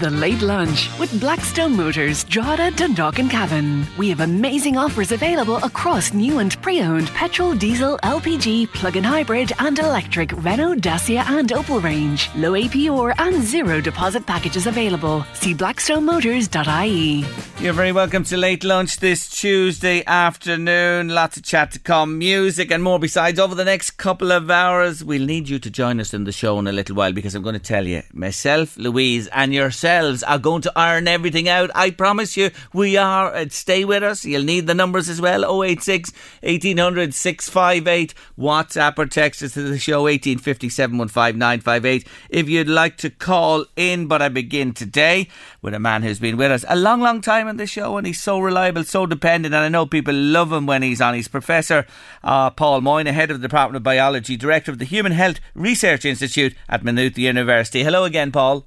The Late Lunch with Blackstone Motors, Drogheda, Dundalk and Cavan. We have amazing offers available across new and pre-owned petrol, diesel, LPG, plug-in hybrid and electric Renault, Dacia and Opel range. Low APR and zero deposit packages available. See blackstonemotors.ie. You're very welcome to Late Lunch this Tuesday afternoon. Lots of chat to come, music and more besides. Over the next couple of hours, we'll need you to join us in the show in a little while because I'm going to tell you, myself, Louise and yourself are going to iron everything out. I promise you, we are. Uh, stay with us. You'll need the numbers as well 086 1800 658. WhatsApp or text us to the show 1850 715 if you'd like to call in. But I begin today with a man who's been with us a long, long time on the show and he's so reliable, so dependent. And I know people love him when he's on. He's Professor uh, Paul Moynagh, head of the Department of Biology, Director of the Human Health Research Institute at Maynooth University. Hello again, Paul.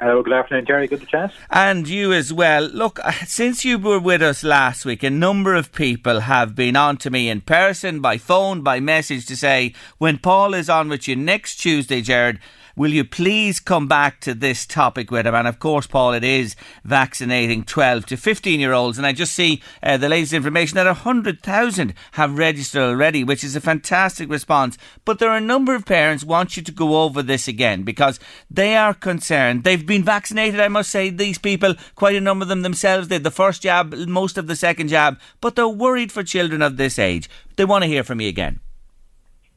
Hello, good afternoon, Jerry. Good to chat. And you as well. Look, uh, since you were with us last week, a number of people have been on to me in person, by phone, by message to say, when Paul is on with you next Tuesday, Jerry, Will you please come back to this topic with him? And of course, Paul, it is vaccinating 12 to 15 year olds. And I just see uh, the latest information that 100,000 have registered already, which is a fantastic response. But there are a number of parents want you to go over this again because they are concerned. They've been vaccinated, I must say, these people, quite a number of them themselves, they had the first jab, most of the second jab, but they're worried for children of this age. They want to hear from you again.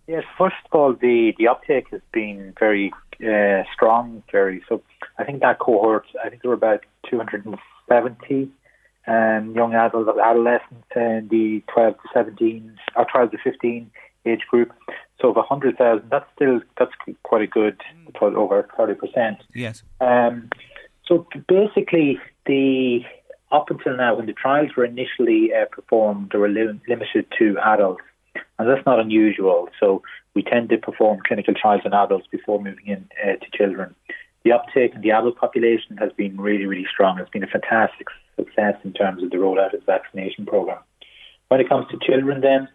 Yes, first of all, the, the uptake has been very uh, strong, Jerry. So I think that cohort, I think there were about 270 um, young adults, adolescents in the 12 to 17 or 12 to 15 age group. So of 100,000, that's still that's quite a good, over 30 percent. Yes. Um, so basically, the up until now, when the trials were initially uh, performed, they were lim- limited to adults, and that's not unusual. So we tend to perform clinical trials on adults before moving in uh, to children. The uptake in the adult population has been really, really strong. It's been a fantastic success in terms of the rollout of the vaccination program. When it comes to children, then,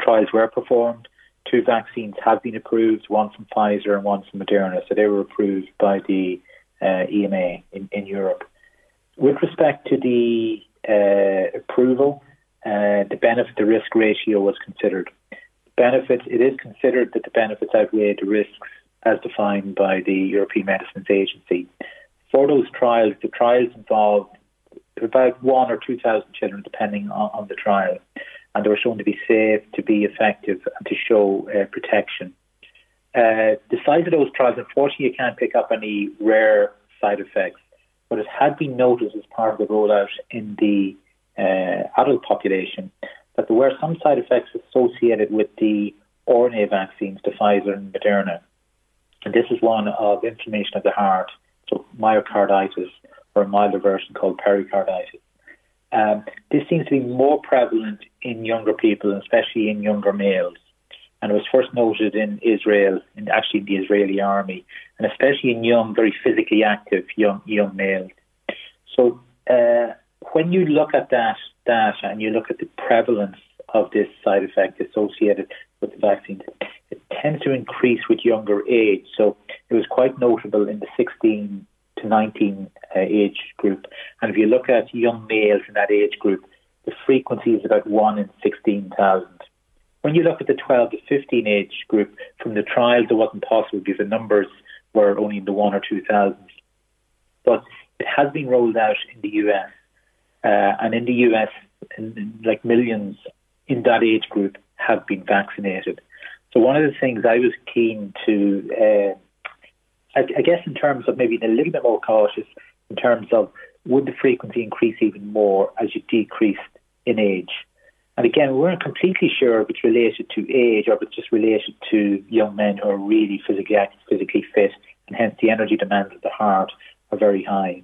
trials were performed. Two vaccines have been approved, one from Pfizer and one from Moderna. So they were approved by the uh, EMA in, in Europe. With respect to the uh, approval, uh, the benefit to risk ratio was considered benefits, it is considered that the benefits outweigh the risks as defined by the European Medicines Agency. For those trials, the trials involved about one or 2,000 children, depending on, on, the trial, and they were shown to be safe, to be effective, and to show uh, protection. Uh, the size of those trials, unfortunately, you can't pick up any rare side effects, but it had been noted as part of the rollout in the uh, adult population that there were some side effects associated with the RNA vaccines, the Pfizer and Moderna. And this is one of inflammation of the heart, so myocarditis, or a milder version called pericarditis. Um, this seems to be more prevalent in younger people, especially in younger males. And it was first noted in Israel, in actually the Israeli army, and especially in young, very physically active young young males. So uh, when you look at that and you look at the prevalence of this side effect associated with the vaccines, it tends to increase with younger age. So it was quite notable in the 16 to 19 uh, age group. And if you look at young males in that age group, the frequency is about 1 in 16,000. When you look at the 12 to 15 age group, from the trials, it wasn't possible because the numbers were only in the one or two thousands. But it has been rolled out in the US, uh, and in the US, like millions in that age group have been vaccinated. So one of the things I was keen to, uh, I, I guess, in terms of maybe a little bit more cautious, in terms of would the frequency increase even more as you decreased in age? And again, we weren't completely sure if it's related to age or if it's just related to young men who are really physically active, physically fit, and hence the energy demands of the heart are very high.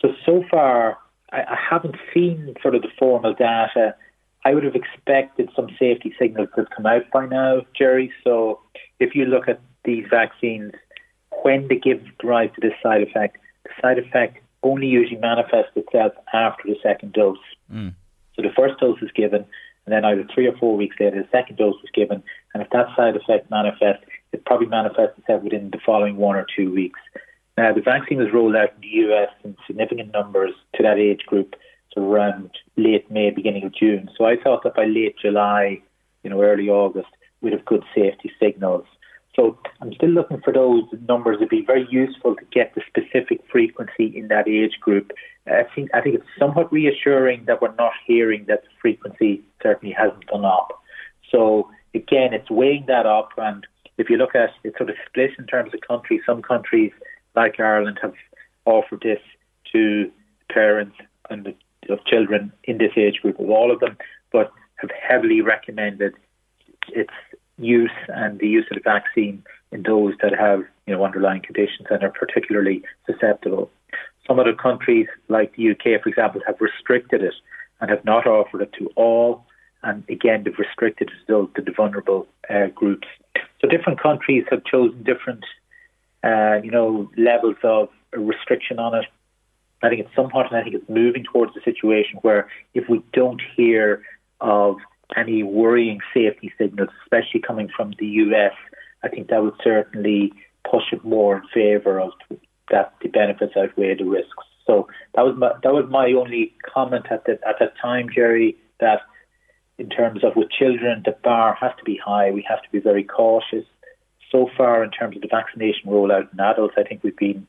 So, so far, I, I haven't seen sort of the formal data. I would have expected some safety signals to have come out by now, Jerry. So, if you look at these vaccines, when they give rise to this side effect, the side effect only usually manifests itself after the second dose. Mm. So the first dose is given, and then either three or four weeks later, the second dose was given. And if that side effect manifests, it probably manifests itself within the following one or two weeks. Now, the vaccine was rolled out in the US in significant numbers to that age group, so around late May, beginning of June. So I thought that by late July, you know, early August, we'd have good safety signals. So I'm still looking for those numbers. It'd be very useful to get the specific frequency in that age group. I think I think it's somewhat reassuring that we're not hearing that the frequency certainly hasn't gone up. So again, it's weighing that up, and if you look at it, sort of split in terms of countries. Some countries like Ireland have offered this to parents and of children in this age group of all of them, but have heavily recommended its use and the use of the vaccine in those that have you know underlying conditions and are particularly susceptible. Some other countries, like the UK, for example, have restricted it and have not offered it to all. And again, they've restricted it to the vulnerable uh, groups. So different countries have chosen different, uh, you know, levels of restriction on it. I think it's somewhat, and I think it's moving towards a situation where if we don't hear of any worrying safety signals, especially coming from the US, I think that would certainly push it more in favour of that the benefits outweigh the risks. So that was my, that was my only comment at that at that time, Jerry. That in terms of with children, the bar has to be high. We have to be very cautious. So far, in terms of the vaccination rollout in adults, I think we've been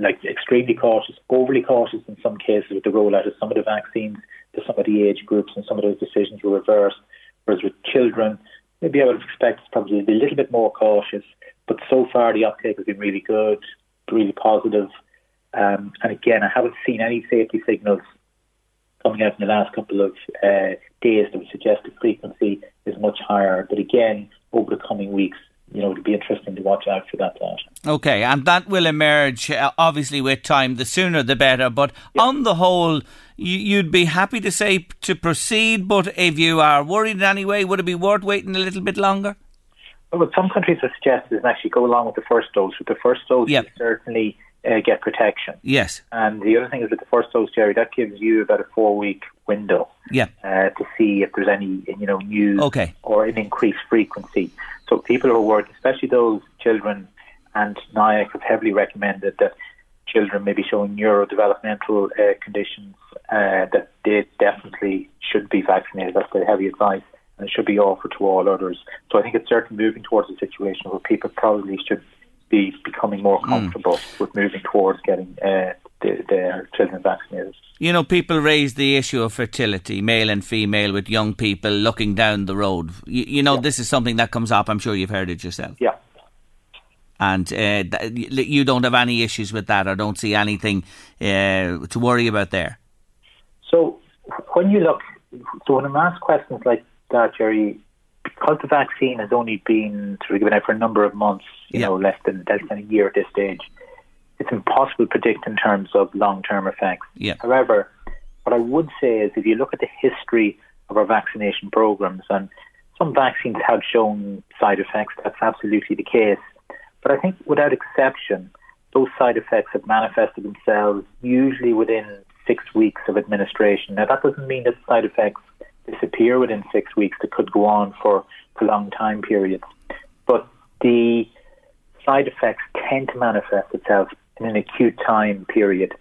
like extremely cautious, overly cautious in some cases with the rollout of some of the vaccines to some of the age groups, and some of those decisions were reversed. Whereas with children, maybe I would expect probably a little bit more cautious. But so far, the uptake has been really good, really positive. Um, and again, I haven't seen any safety signals coming out in the last couple of uh, days that would suggest the frequency is much higher. But again, over the coming weeks, you know, it'll be interesting to watch out for that data. Okay, and that will emerge uh, obviously with time. The sooner the better. But yep. on the whole, you'd be happy to say to proceed. But if you are worried in any way, would it be worth waiting a little bit longer? Well, what some countries have suggested is actually go along with the first dose. With the first dose, yep. you certainly uh, get protection. Yes. And the other thing is with the first dose, Jerry, that gives you about a four week window. Yeah. Uh, to see if there's any, you know, news okay. or an increased frequency. So people who are worried, especially those children, and NIAC have heavily recommended that children maybe showing neurodevelopmental uh, conditions uh, that they definitely should be vaccinated. That's the heavy advice, and it should be offered to all others. So I think it's certainly moving towards a situation where people probably should be becoming more hmm. comfortable mm. with moving towards getting uh, the, their children vaccinated. You know, people raise the issue of fertility, male and female, with young people looking down the road. You, you know, yeah. this is something that comes up. I'm sure you've heard it yourself. Yeah. And uh, you don't have any issues with that, or don't see anything uh, to worry about there. So, when you look, so when I'm asked questions like that, Jerry, because the vaccine has only been sort of given out for a number of months, you yeah. know, less than less than a year at this stage, it's impossible to predict in terms of long term effects. Yeah. However, what I would say is if you look at the history of our vaccination programs, and some vaccines have shown side effects, that's absolutely the case. But I think without exception, those side effects have manifested themselves usually within six weeks of administration. Now, that doesn't mean that side effects disappear within six weeks that could go on for prolonged time periods. But the side effects tend to manifest itself in an acute time period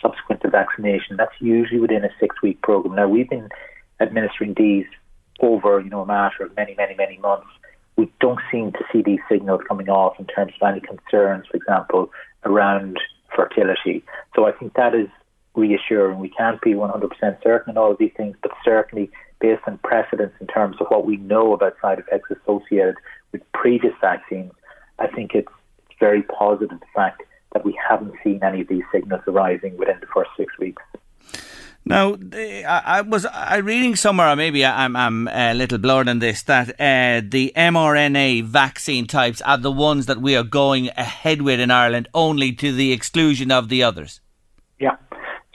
subsequent to vaccination. That's usually within a six week program. Now we've been administering these over, you know, a matter of many, many, many months. we don't seem to see these signals coming off in terms of any concerns, for example, around fertility. So I think that is reassuring. We can't be 100% certain in all of these things, but certainly based on precedents in terms of what we know about side effects associated with previous vaccines, I think it's very positive the fact that we haven't seen any of these signals arising within the first six weeks. Now, I was reading somewhere, or maybe I'm, I'm a little blurred on this, that uh, the mRNA vaccine types are the ones that we are going ahead with in Ireland, only to the exclusion of the others.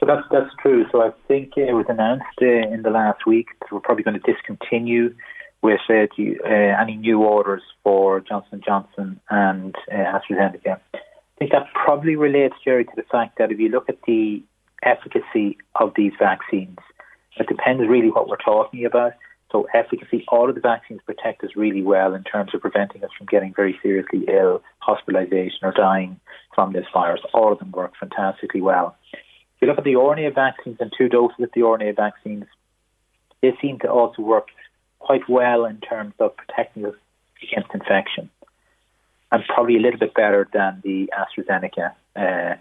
So that's that's true. So I think it was announced uh, in the last week that we're probably going to discontinue with uh, uh, any new orders for Johnson Johnson and uh, AstraZeneca. I think that probably relates, Jerry, to the fact that if you look at the efficacy of these vaccines. It depends really what we're talking about. So efficacy, all of the vaccines protect us really well in terms of preventing us from getting very seriously ill, hospitalization or dying from this virus. All of them work fantastically well. If you look at the RNA vaccines and two doses of the RNA vaccines, they seem to also work quite well in terms of protecting us against infection and probably a little bit better than the AstraZeneca. Uh,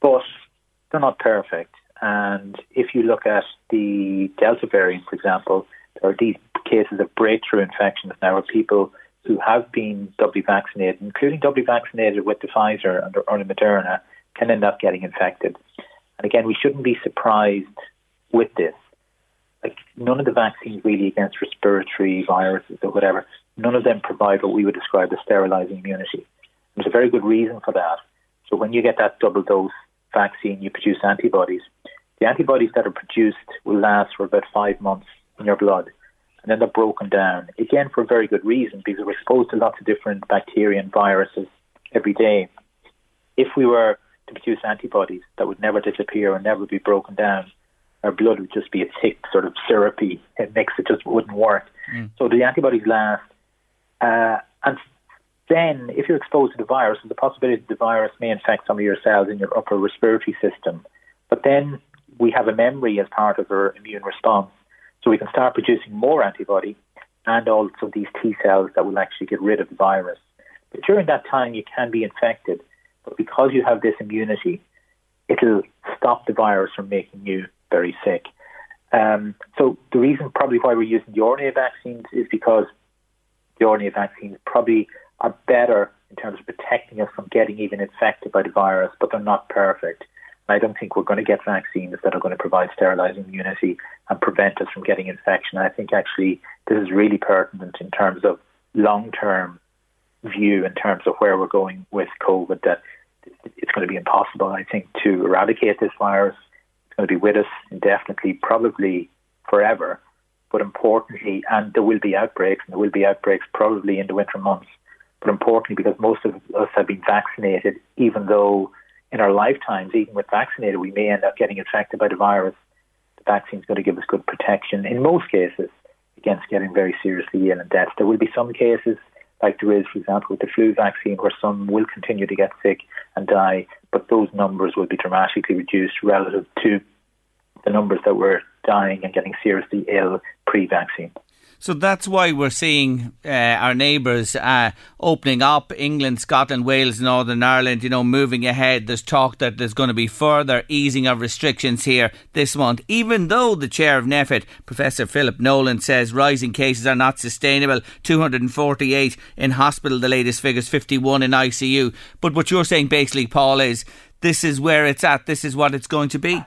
but they're not perfect. And if you look at the Delta variant, for example, there are these cases of breakthrough infections now where people who have been doubly vaccinated, including doubly vaccinated with the Pfizer and or Moderna, can end up getting infected. And again, we shouldn't be surprised with this. Like none of the vaccines really against respiratory viruses or whatever, none of them provide what we would describe as sterilizing immunity. There's a very good reason for that. So when you get that double dose vaccine, you produce antibodies. The antibodies that are produced will last for about five months in your blood, and then they're broken down, again, for a very good reason, because we're exposed to lots of different bacteria and viruses every day. If we were to produce antibodies that would never disappear and never be broken down, our blood would just be a thick, sort of syrupy mix. It just wouldn't work. Mm. So the antibodies last. Uh, and then, if you're exposed to the virus, there's a possibility that the virus may infect some of your cells in your upper respiratory system. But then we have a memory as part of our immune response. So we can start producing more antibody and also these T cells that will actually get rid of the virus. But during that time, you can be infected. But because you have this immunity, it'll stop the virus from making you very sick. Um, so the reason probably why we're using the RNA vaccines is because the RNA vaccines probably are better in terms of protecting us from getting even infected by the virus, but they're not perfect. And I don't think we're going to get vaccines that are going to provide sterilizing immunity and prevent us from getting infection. I think actually this is really pertinent in terms of long term view, in terms of where we're going with COVID, that it's going to be impossible, I think, to eradicate this virus. It's going to be with us indefinitely, probably forever. But importantly, and there will be outbreaks, and there will be outbreaks probably in the winter months but importantly, because most of us have been vaccinated, even though in our lifetimes, even with vaccinated, we may end up getting infected by the virus, the vaccine is going to give us good protection in most cases against getting very seriously ill and death. There will be some cases, like there is, for example, with the flu vaccine, where some will continue to get sick and die, but those numbers will be dramatically reduced relative to the numbers that were dying and getting seriously ill pre vaccine. So that's why we're seeing uh, our neighbours uh, opening up England, Scotland, Wales, Northern Ireland, you know, moving ahead. There's talk that there's going to be further easing of restrictions here this month, even though the chair of NPHET, Professor Philip Nolan, says rising cases are not sustainable. 248 in hospital, the latest figures, 51 in ICU. But what you're saying basically, Paul, is this is where it's at, this is what it's going to be.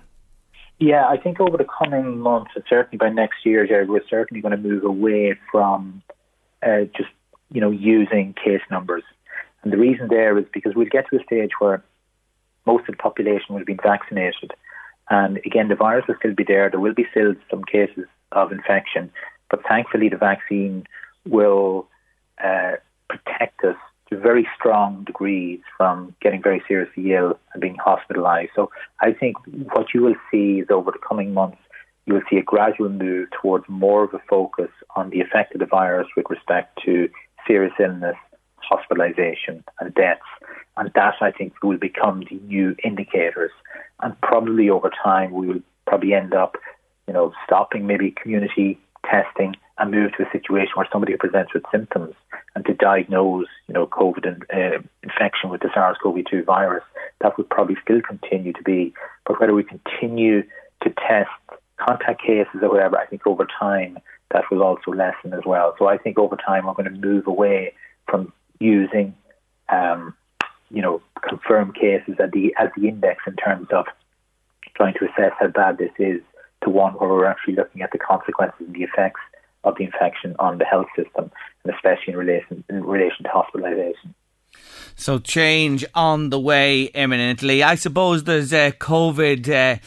Yeah, I think over the coming months, and certainly by next year, Jerry, we're certainly going to move away from uh, just you know using case numbers. And the reason there is because we'll get to a stage where most of the population will have been vaccinated, and again, the virus will still be there. There will be still some cases of infection, but thankfully, the vaccine will uh, protect us to very strong degrees from getting very seriously ill and being hospitalized. So I think what you will see is over the coming months, you will see a gradual move towards more of a focus on the effect of the virus with respect to serious illness, hospitalization, and deaths. And that, I think, will become the new indicators. And probably over time, we will probably end up, you know, stopping maybe community testing and move to a situation where somebody presents with symptoms and to diagnose, you know, COVID in, uh, infection with the SARS-CoV-2 virus. That would probably still continue to be, but whether we continue to test contact cases or whatever, I think over time that will also lessen as well. So I think over time we're going to move away from using, um, you know, confirmed cases as the as the index in terms of trying to assess how bad this is to one where we're actually looking at the consequences and the effects of the infection on the health system, and especially in relation in relation to hospitalisation. So change on the way imminently. I suppose there's a COVID. Uh,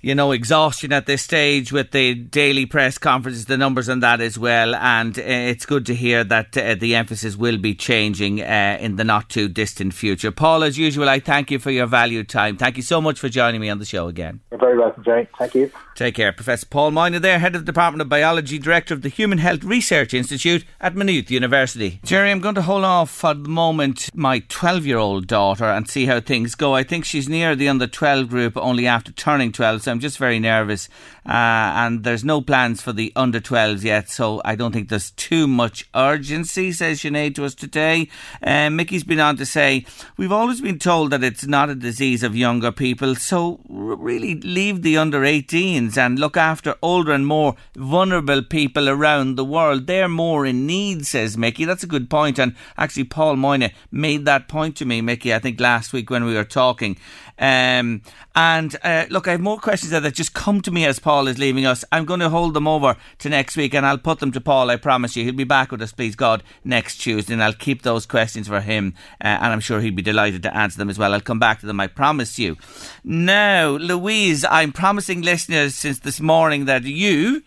you know, exhaustion at this stage with the daily press conferences, the numbers on that as well. And uh, it's good to hear that uh, the emphasis will be changing uh, in the not too distant future. Paul, as usual, I thank you for your valued time. Thank you so much for joining me on the show again. You're very welcome, Jerry. Thank you. Take care. Professor Paul Moynagh there, Head of the Department of Biology, Director of the Human Health Research Institute at Maynooth University. Jerry, I'm going to hold off for the moment my 12 year old daughter and see how things go. I think she's near the under 12 group only after turning 12, so I'm just very nervous. Uh, and there's no plans for the under 12s yet, so I don't think there's too much urgency, says Sinead to us today. Uh, Mickey's been on to say, We've always been told that it's not a disease of younger people, so really leave the under 18s and look after older and more vulnerable people around the world. They're more in need, says Mickey. That's a good point. And actually, Paul Moynagh made that point to me, Mickey, I think last week when we were talking. Um, and uh, look, I have more questions that just come to me as Paul is leaving us. I'm going to hold them over to next week and I'll put them to Paul, I promise you. He'll be back with us, please God, next Tuesday and I'll keep those questions for him uh, and I'm sure he'll be delighted to answer them as well. I'll come back to them, I promise you. Now, Louise, I'm promising listeners since this morning that you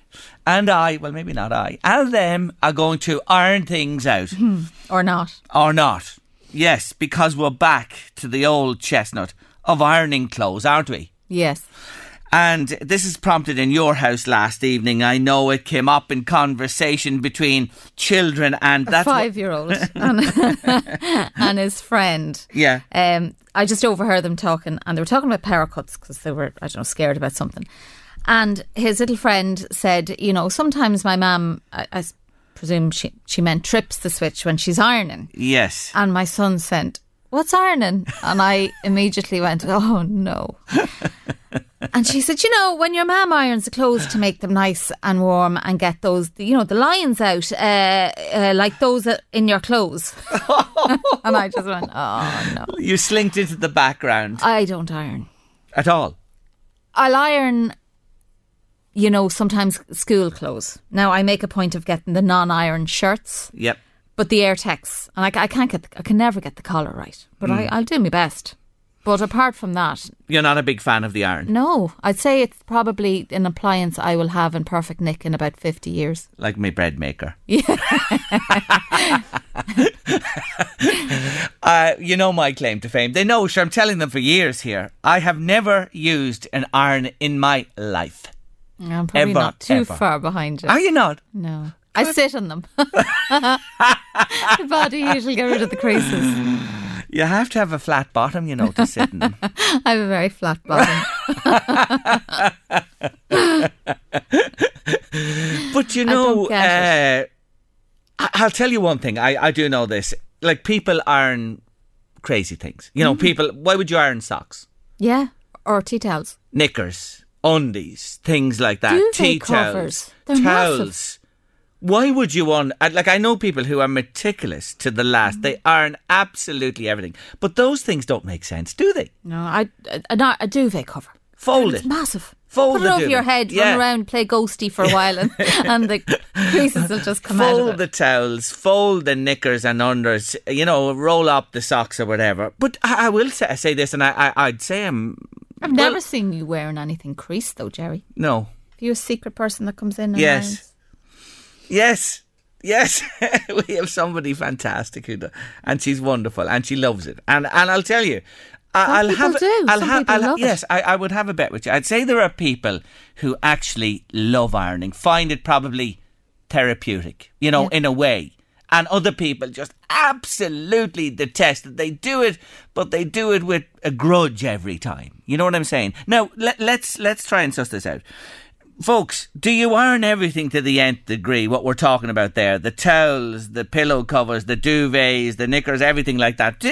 and I, well, maybe not I, and them are going to iron things out. or not. Or not. Yes, because we're back to the old chestnut of ironing clothes, aren't we? Yes. And this is prompted in your house last evening. I know it came up in conversation between children and A that's five year old and, and his friend. Yeah. Um, I just overheard them talking, and they were talking about power cuts because they were, I don't know, scared about something. And his little friend said, you know, sometimes my mum, I presume she, she meant trips the switch when she's ironing. Yes. And my son said, What's ironing? And I immediately went, Oh no. And she said, You know, when your mum irons the clothes to make them nice and warm and get those, you know, the lines out, uh, uh, like those in your clothes. and I just went, Oh no. You slinked into the background I don't iron. at all. I'll iron, you know, sometimes school clothes. Now, I make a point of getting the non iron shirts. Yep. But the air Airtex, and I, I can't get, the, I can never get the collar right. But I, I'll do my best. But apart from that, You're not a big fan of the iron, no, I'd say it's probably an appliance I will have in perfect nick in about fifty years. like my bread maker. Yeah. Uh, you know my claim to fame. They know, sure, I'm telling them for years here. I have never used an iron in my life. I'm probably Ever, not too ever. far behind you. Are you not? No, I sit on them. the body usually get rid of the creases. You have to have a flat bottom, you know, to sit in them. I have a very flat bottom. But you know, uh, I- I'll tell you one thing. I, I do know this. Like people iron crazy things. You know, Mm-hmm. people. Why would you iron socks, yeah, or tea towels. knickers, undies, things like that? Duvet Tea covers. towels, They're towels. massive. Why would you want? uh, Like I know people who are meticulous to the last. They Mm-hmm. iron absolutely everything. But those things don't make sense, do they? No, I a, a, a duvet cover. Fold It's it. massive. Fold Put it over duvet. your head, Yeah. run around, play ghosty for a while, and, and the creases will just come out fold the towels, fold the knickers and unders, you know, roll up the socks or whatever. But I, I will say, say this, and I, I, I'd say I'm. I've well, never seen you wearing anything creased though, Jerry. No. Are you a secret person that comes in? And Yes. irons? Yes. Yes, we have somebody fantastic who does, and she's wonderful, and she loves it. And and I'll tell you, I, Some I'll have, do. I'll Some have, I'll, love yes, I, I would have a bet with you. I'd say there are people who actually love ironing, find it probably therapeutic, you know, Yeah. in a way. And other people just absolutely detest it. They do it, but they do it with a grudge every time. You know what I'm saying? Now let, let's let's try and suss this out. Folks, do you iron everything to the nth degree? What we're talking about there, the towels, the pillow covers, the duvets, the knickers, everything like that.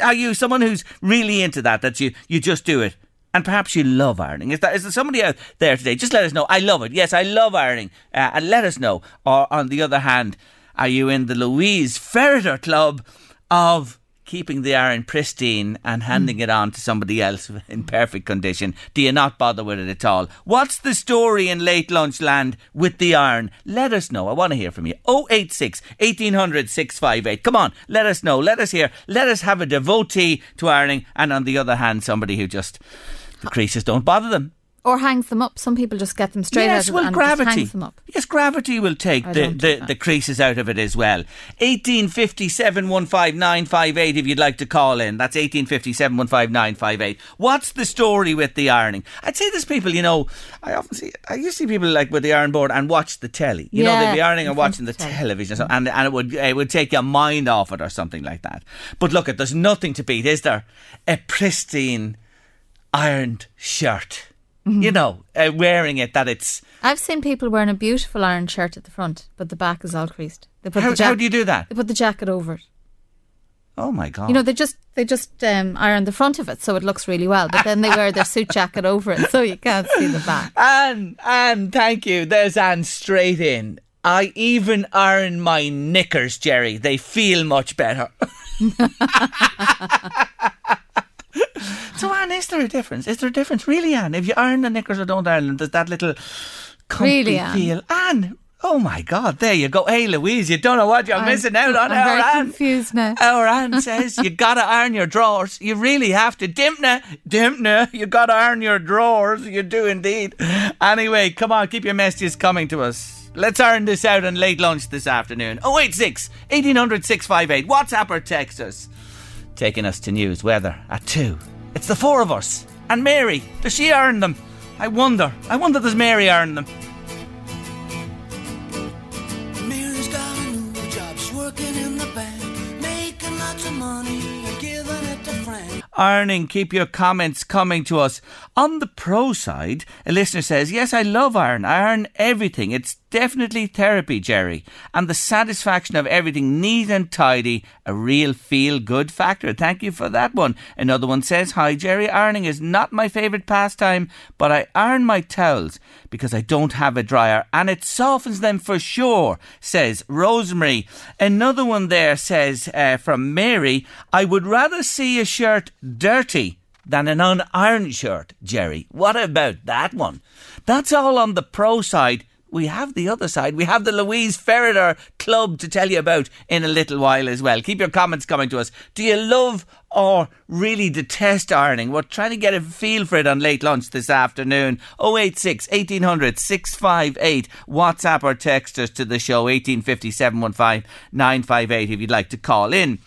Are you someone who's really into that? That you you just do it, and perhaps you love ironing. Is that is there somebody out there today? Just let us know. I love it. Yes, I love ironing, uh, and let us know. Or on the other hand, are you in the Louise Ferreter Club of keeping the iron pristine and handing hmm. it on to somebody else in perfect condition? Do you not bother with it at all? What's the story in late lunch land with the iron? Let us know. I want to hear from you. 086 1800 658. Come on, let us know. Let us hear. Let us have a devotee to ironing, and on the other hand, somebody who just the creases don't bother them. Or hangs them up. Some people just get them straight yes, out well, and gravity. hangs them up. Yes, gravity will take I the, the, the creases out of it as well. 1857 15958 if you'd like to call in. That's 1857 15958. What's the story with the ironing? I'd say there's people, you know, I often see, I used to see people like with the iron board and watch the telly. You know, they'd be ironing in and watching the television something, and, and it would it would take your mind off it or something like that. But look, it there's nothing to beat, is there? A pristine ironed shirt. Mm-hmm. You know, uh, wearing it that it's. I've seen people wearing a beautiful iron shirt at the front, but the back is all creased. They put How, the how do you do that? They put the jacket over it. Oh my god! You know, they just they just um, iron the front of it so it looks really well, but then they wear their suit jacket over it so you can't see the back. Anne, Anne, thank you. There's Anne straight in. I even iron my knickers, Jerry. They feel much better. so, Anne, is there a difference? Is there a difference, really, Anne? If you iron the knickers or don't iron them, does that little comfy Really, Anne? feel? Anne, oh my God, there you go. Hey, Louise, you don't know what you're I'm- missing out on. I'm our very Anne. confused now. Our Anne says you gotta iron your drawers. You really have to. Dympna, Dympna, you gotta iron your drawers. You do indeed. Anyway, come on, keep your messages coming to us. Let's iron this out on late lunch this afternoon. 086 1800 658. WhatsApp or text us. Taking us to news weather at 2. It's the four of us. And Mary, does she earn them? I wonder. I wonder does Mary earn them? Mary's got a new job. She's working in the bank, making lots of money and giving it to Frank. ironing. Keep your comments coming to us. On the pro side, a listener says, Yes, I love iron. Iron everything. It's definitely therapy, Jerry. And the satisfaction of everything neat and tidy, a real feel good factor. Thank you for that one. Another one says, Hi, Jerry. Ironing is not my favourite pastime, but I iron my towels because I don't have a dryer and it softens them for sure, says Rosemary. Another one there says uh, from Mary, I would rather see a shirt dirty than an unironed shirt, Jerry. What about that one? That's all on the pro side. We have the other side. We have the Louise Ferreter Club to tell you about in a little while as well. Keep your comments coming to us. Do you love or really detest ironing? We're trying to get a feel for it on late lunch this afternoon. 086 1800 658. WhatsApp or text us to the show 1850 715 958 if you'd like to call in.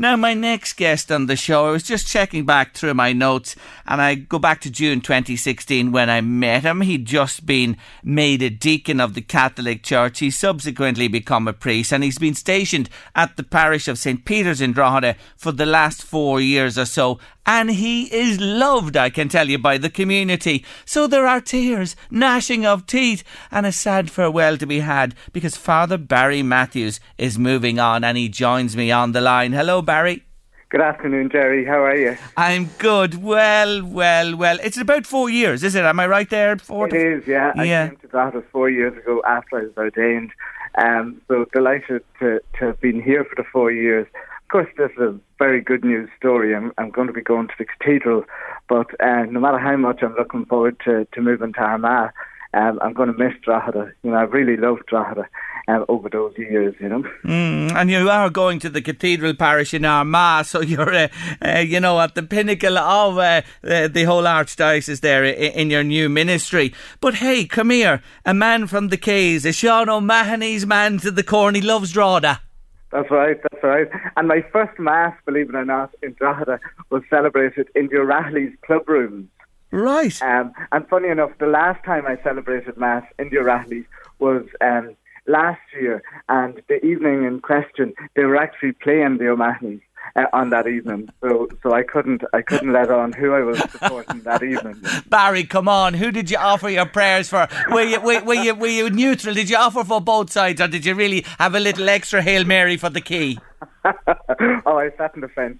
Now, my next guest on the show, I was just checking back through my notes and I go back to June 2016 when I met him. He'd just been made a deacon of the Catholic Church. He's subsequently become a priest and he's been stationed at the parish of St. Peter's in Drogheda for the last four years or so. And he is loved, I can tell you, by the community. So there are tears, gnashing of teeth, and a sad farewell to be had because Father Barry Matthews is moving on and he joins me on the line. Hello, Barry. Good afternoon, Jerry. How are you? I'm good. Well, well, well. It's about four years, is it? Am I right there? Four It is, yeah. I Yeah. came to Drogheda four years ago after I was ordained. Um, so delighted to, to have been here for the four years. Course, this is a very good news story. I'm, I'm going to be going to the cathedral, but uh, no matter how much I'm looking forward to, to moving to Armagh, um, I'm going to miss Drogheda. You know, I've really loved Drogheda um, over those years, you know. Mm, and you are going to the cathedral parish in Armagh, so you're, uh, uh, you know, at the pinnacle of uh, the, the whole archdiocese there in, in your new ministry. But hey, come here, a man from the Cays, a Sean O'Mahony's man to the corn, he loves Drogheda. That's right, that's right. And my first Mass, believe it or not, in Drogheda was celebrated in the O'Reilly's club rooms. Right. Um, and funny enough, the last time I celebrated Mass in the O'Reilly's was um, last year, and the evening in question, they were actually playing the O'Mahony's. Uh, on that evening. So so I couldn't I couldn't let on who I was supporting that evening. Barry, come on. Who did you offer your prayers for? Were you, were, were, you, were you neutral? Did you offer for both sides or did you really have a little extra Hail Mary for the key? oh, I sat in the fence.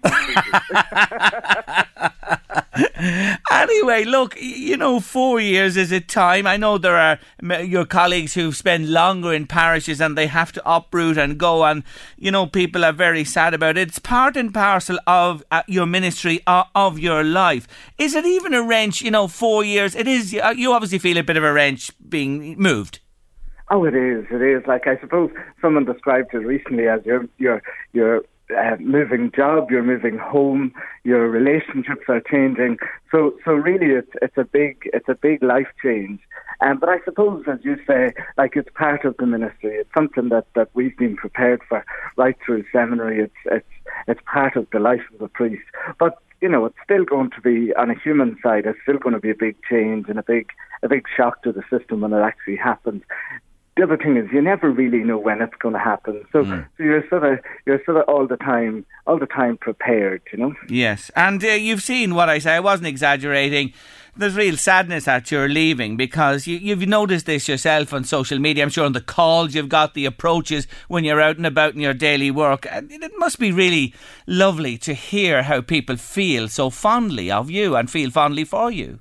anyway, look, you know, four years is a time. I know there are your colleagues who spend longer in parishes and they have to uproot and go, and you know, people are very sad about it. It's part and parcel of uh, your ministry, uh, of your life. Is it even a wrench? You know, four years. It is. Uh, you obviously feel a bit of a wrench being moved. Oh, it is. It is. Like I suppose someone described it recently as your your your uh, moving job, you're moving home, your relationships are changing. So, so really, it's it's a big it's a big life change. Um, but I suppose, as you say, like it's part of the ministry. It's something that, that we've been prepared for right through seminary. It's it's it's part of the life of a priest. But you know, it's still going to be on a human side. It's still going to be a big change and a big a big shock to the system when it actually happens the other thing is you never really know when it's going to happen. So, mm. so you're sort of you're sort of all the time all the time prepared, you know. Yes, and uh, you've seen what I say. I wasn't exaggerating. There's real sadness at your leaving because you, you've noticed this yourself on social media. I'm sure on the calls you've got, the approaches when you're out and about in your daily work. It must be really lovely to hear how people feel so fondly of you and feel fondly for you.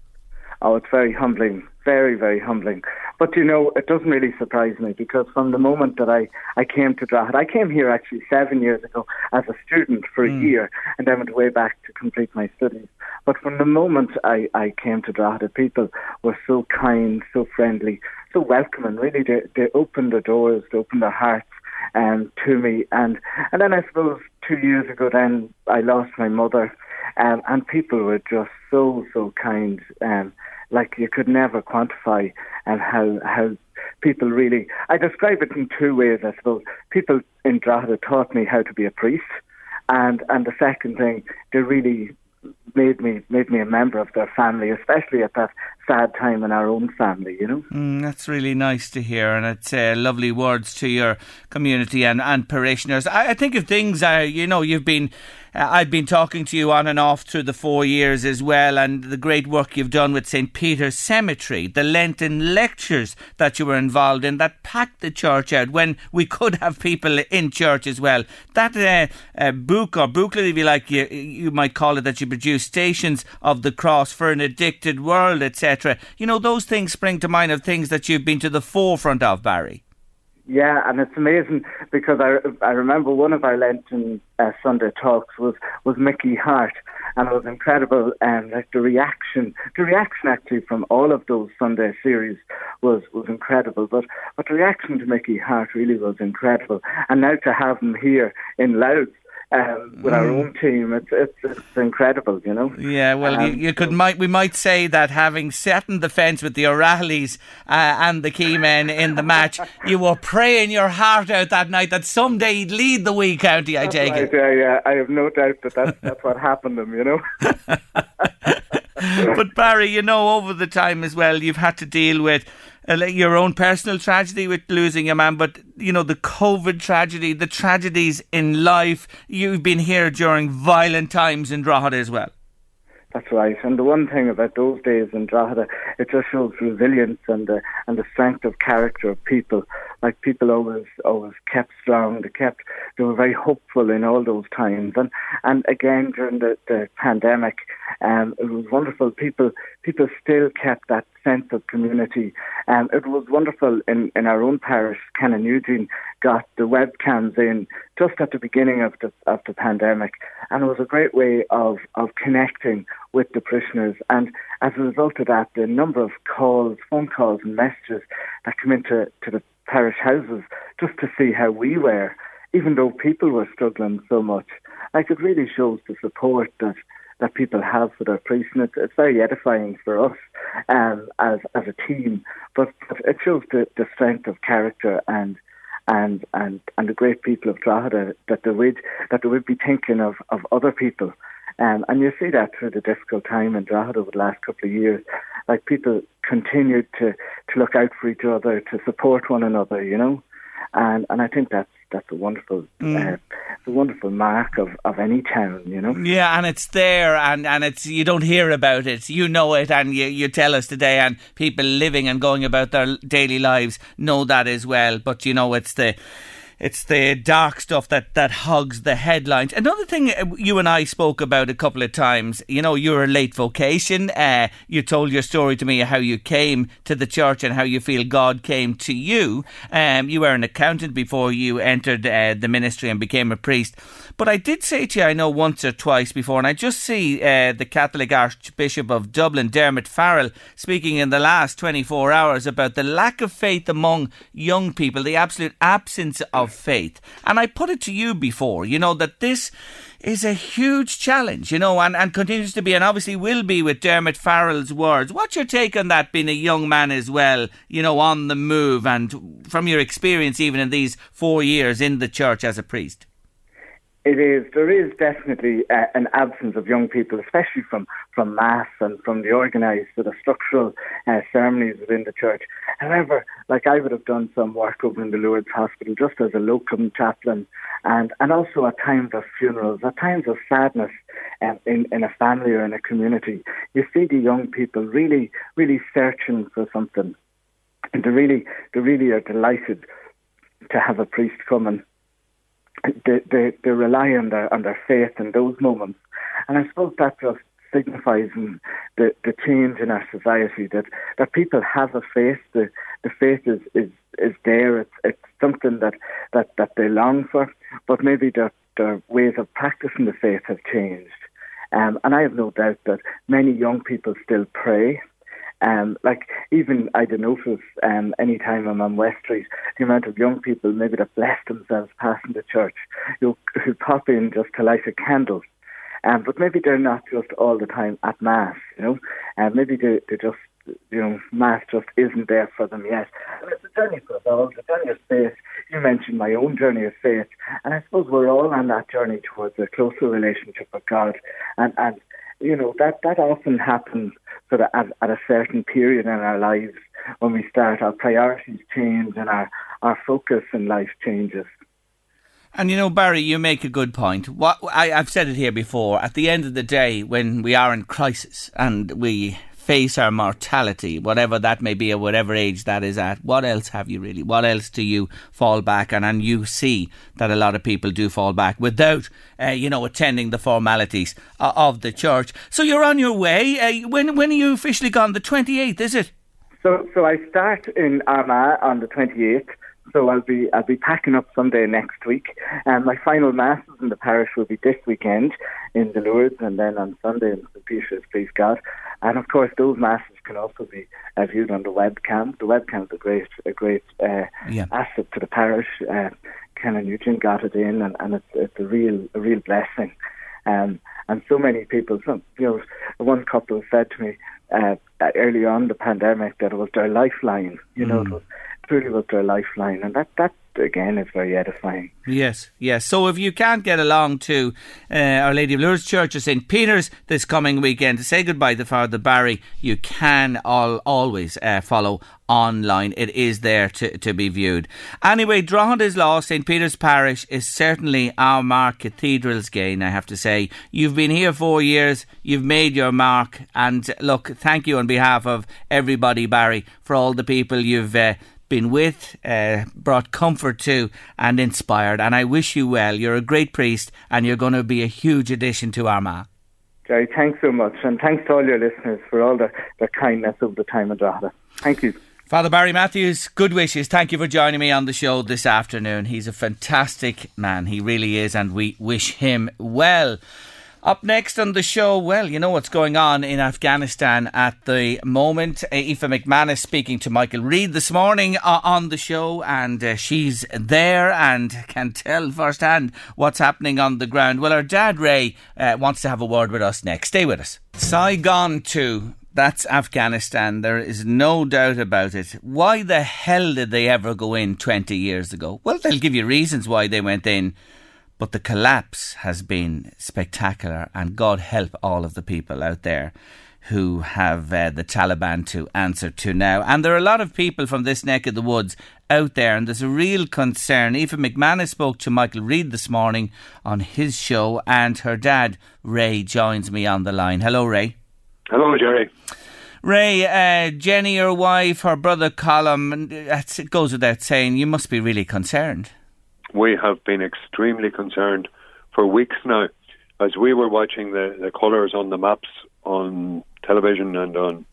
Oh, it's very humbling, very, very humbling. But you know, it doesn't really surprise me because from the moment that I, I came to Drogheda, I came here actually seven years ago as a student for a mm. year and then went way back to complete my studies. But from the moment I, I came to Drogheda, people were so kind, so friendly, so welcoming. Really, they, they opened their doors, they opened their hearts um, to me. And, and then I suppose two years ago, then I lost my mother. Um, and people were just so, so kind. Um, like you could never quantify and how how people really I describe it in two ways I suppose. People in Drogheda taught me how to be a priest and and the second thing they really made me made me a member of their family, especially at that sad time in our own family, you know. Mm, that's really nice to hear, and it's uh, lovely words to your community and, and parishioners. I, I think of things, uh, you know, you've been I've been talking to you on and off through the four years as well, and the great work you've done with St. Peter's Cemetery, the Lenten lectures that you were involved in that packed the church out when we could have people in church as well. That uh, uh, book or booklet, if you like, you, you might call it, that you produced, Stations of the Cross for an Addicted World, etc. You know, those things spring to mind of things that you've been to the forefront of, Barry. Yeah, and it's amazing because I, I remember one of our Lenten uh, Sunday talks was, was Mickey Harte, and it was incredible. And like the reaction, the reaction actually from all of those Sunday series was was incredible. But but the reaction to Mickey Harte really was incredible. And now to have him here in Louth um, with mm. our own team. It's, it's, it's incredible, you know. Yeah, well, um, you, you, could might we might say that having sat in the fence with the O'Reillys uh, and the key men in the match, you were praying your heart out that night that someday he'd lead the wee county. I take right, it. Yeah, yeah, I have no doubt that that's, that's what happened to him, you know. but Barry, you know, over the time as well, you've had to deal with your own personal tragedy with losing your man, but you know the COVID tragedy, the tragedies in life. You've been here during violent times in Drogheda as well. That's right. And the one thing about those days in Drogheda, it just shows resilience and the and the strength of character of people. Like people always always kept strong. They kept they were very hopeful in all those times. And and again during the, the pandemic, um, it was wonderful. People people still kept that sense of community. Um, it was wonderful in, in our own parish. Canon Eugene got the webcams in just at the beginning of the of the pandemic, and it was a great way of of connecting with the parishioners. And as a result of that, the number of calls, phone calls, and messages that come into to the parish houses just to see how we were, even though people were struggling so much, like it really shows the support that that people have for their priests, and it's, very edifying for us um, as as a team. But, it shows the, the strength of character and and and and the great people of Drogheda that they would that they would be thinking of of other people. Um, and you see that through the difficult time in Drogheda over the last couple of years. Like people continued to, to look out for each other, to support one another, you know. And and I think that's that's a wonderful uh, a wonderful mark of, of any town, you know. Yeah, and it's there, and, and it's you don't hear about it. You know it, and you, you tell us today, and people living and going about their daily lives know that as well. But you know, it's the it's the dark stuff that, that hugs the headlines. Another thing uh, you and I spoke about a couple of times, you know, you're a late vocation. Uh, you told your story to me how you came to the church and how you feel God came to you. Um, you were an accountant before you entered uh, the ministry and became a priest. But I did say to you, I know once or twice before, and I just see uh, the Catholic Archbishop of Dublin, Dermot Farrell, speaking in the last 24 hours about the lack of faith among young people, the absolute absence of faith. And I put it to you before, you know, that this is a huge challenge, you know, and, and continues to be, and obviously will be with Dermot Farrell's words. What's your take on that, being a young man as well, you know, on the move, and from your experience even in these four years in the church as a priest? It is. There is definitely uh, an absence of young people, especially from, from mass and from the organised sort of structural uh, ceremonies within the church. However, like I would have done some work over in the Lourdes Hospital just as a locum chaplain, and, and also at times of funerals, at times of sadness um, in, in a family or in a community. You see the young people really, really searching for something. And they really, they really are delighted to have a priest come and they, they, they rely on their on their faith in those moments, and I suppose that just signifies the the change in our society that that people have a faith. The the faith is is is there. It's it's something that that that they long for, but maybe their their ways of practicing the faith have changed. Um, and I have no doubt that many young people still pray um, like even I don't notice um, any time I'm on West Street, the amount of young people maybe that bless themselves passing the church, you know, who pop in just to light a candle. Um, but maybe they're not just all the time at mass, you know, and um, maybe they they just you know mass just isn't there for them yet. And it's a journey for us all, it's a journey of faith. You mentioned my own journey of faith, and I suppose we're all on that journey towards a closer relationship with God, and and you know that that often happens sort of at, at a certain period in our lives when we start, our priorities change and our, our focus in life changes. And you know, Barry, you make a good point. What I, I've said it here before. At the end of the day, when we are in crisis and we face our mortality, whatever that may be, at whatever age that is at, what else have you really? What else do you fall back on? And you see that a lot of people do fall back without, uh, you know, attending the formalities uh, of the church. So you're on your way. Uh, when when are you officially gone? The 28th, is it? So, so I start in Armagh on the 28th. So I'll be I'll be packing up Sunday next week, and my final masses in the parish will be this weekend in the Lourdes, and then on Sunday in St Peter's, please God. And of course, those masses can also be uh, viewed on the webcam. The webcam is a great a great uh, yeah. asset to the parish. Uh, Canon Eugene got it in, and, and it's, it's a real a real blessing. Um, and so many people, some, you know, one couple said to me uh, early on the pandemic that it was their lifeline. You know, Mm. it was truly was their lifeline, and that that again is very edifying. Yes, yes. So if you can't get along to uh, Our Lady of Lourdes Church of St Peter's this coming weekend to say goodbye to Father Barry, you can all, always uh, follow online. It is there to, to be viewed. Anyway, Drogheda lost. St Peter's Parish is certainly Armagh cathedral's gain, I have to say. You've been here four years, you've made your mark, and look, thank you on behalf of everybody, Barry, for all the people you've uh, been with, uh, brought comfort to, and inspired. And I wish you well. You're a great priest, and you're going to be a huge addition to Armagh. Jerry, thanks so much, and thanks to all your listeners for all the, their kindness of the time of Drogheda. Thank you. Father Barry Matthews, good wishes. Thank you for joining me on the show this afternoon. He's a fantastic man. He really is, and we wish him well. Up next on the show, well, you know what's going on in Afghanistan at the moment. Uh, Aoife McManus speaking to Michael Reade this morning uh, on the show, and uh, she's there and can tell firsthand what's happening on the ground. Well, our dad Ray uh, wants to have a word with us next. Stay with us. Saigon 2. That's Afghanistan. There is no doubt about it. Why the hell did they ever go in 20 years ago? Well, they'll give you reasons why they went in. But the collapse has been spectacular, and God help all of the people out there who have uh, the Taliban to answer to now. And there are a lot of people from this neck of the woods out there, and there's a real concern. Aoife McManus spoke to Michael Reade this morning on his show, and her dad, Ray, joins me on the line. Hello, Ray. Hello, Jerry. Ray, uh, Jenny, your wife, her brother Colin, it goes without saying, you must be really concerned. We have been extremely concerned for weeks now as we were watching the, the colours on the maps on television and on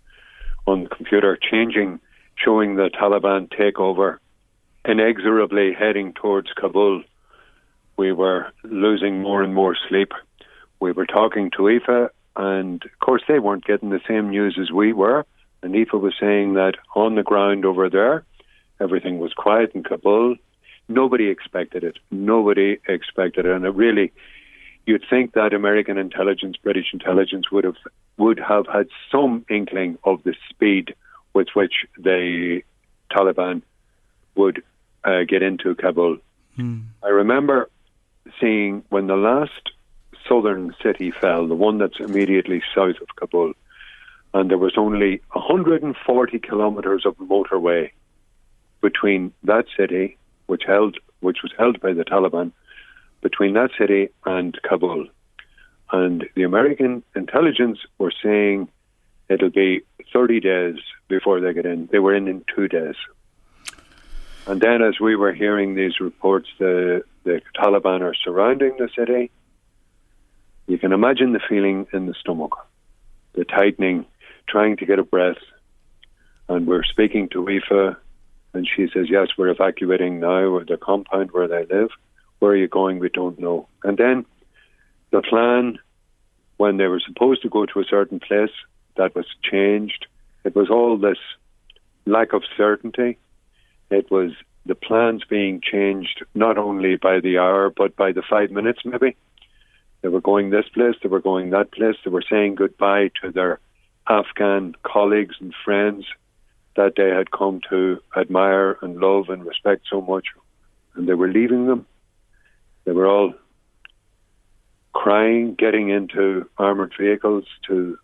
on the computer changing, showing the Taliban takeover, inexorably heading towards Kabul. We were losing more and more sleep. We were talking to Aoife, and of course they weren't getting the same news as we were. And Aoife was saying that on the ground over there, everything was quiet in Kabul. Nobody expected it. Nobody expected it, and it really you'd think that American intelligence, British intelligence, would have would have had some inkling of the speed with which the Taliban would uh, get into Kabul. Hmm. I remember seeing when the last southern city fell, the one that's immediately south of Kabul, and there was only 140 kilometers of motorway between that city, which held which was held by the Taliban, between that city and Kabul. And the American intelligence were saying it'll be 30 days before they get in. They were in in two days. And then, as we were hearing these reports, the, the Taliban are surrounding the city. You can imagine the feeling in the stomach, the tightening, trying to get a breath. And we're speaking to Aoife, and she says, Yes, we're evacuating now, the compound where they live. Where are you going? We don't know. And then the plan, when they were supposed to go to a certain place, that was changed. It was all this lack of certainty. It was the plans being changed not only by the hour, but by the five minutes, maybe. They were going this place, they were going that place, they were saying goodbye to their Afghan colleagues and friends that they had come to admire and love and respect so much, and they were leaving them. They were all crying, getting into armored vehicles to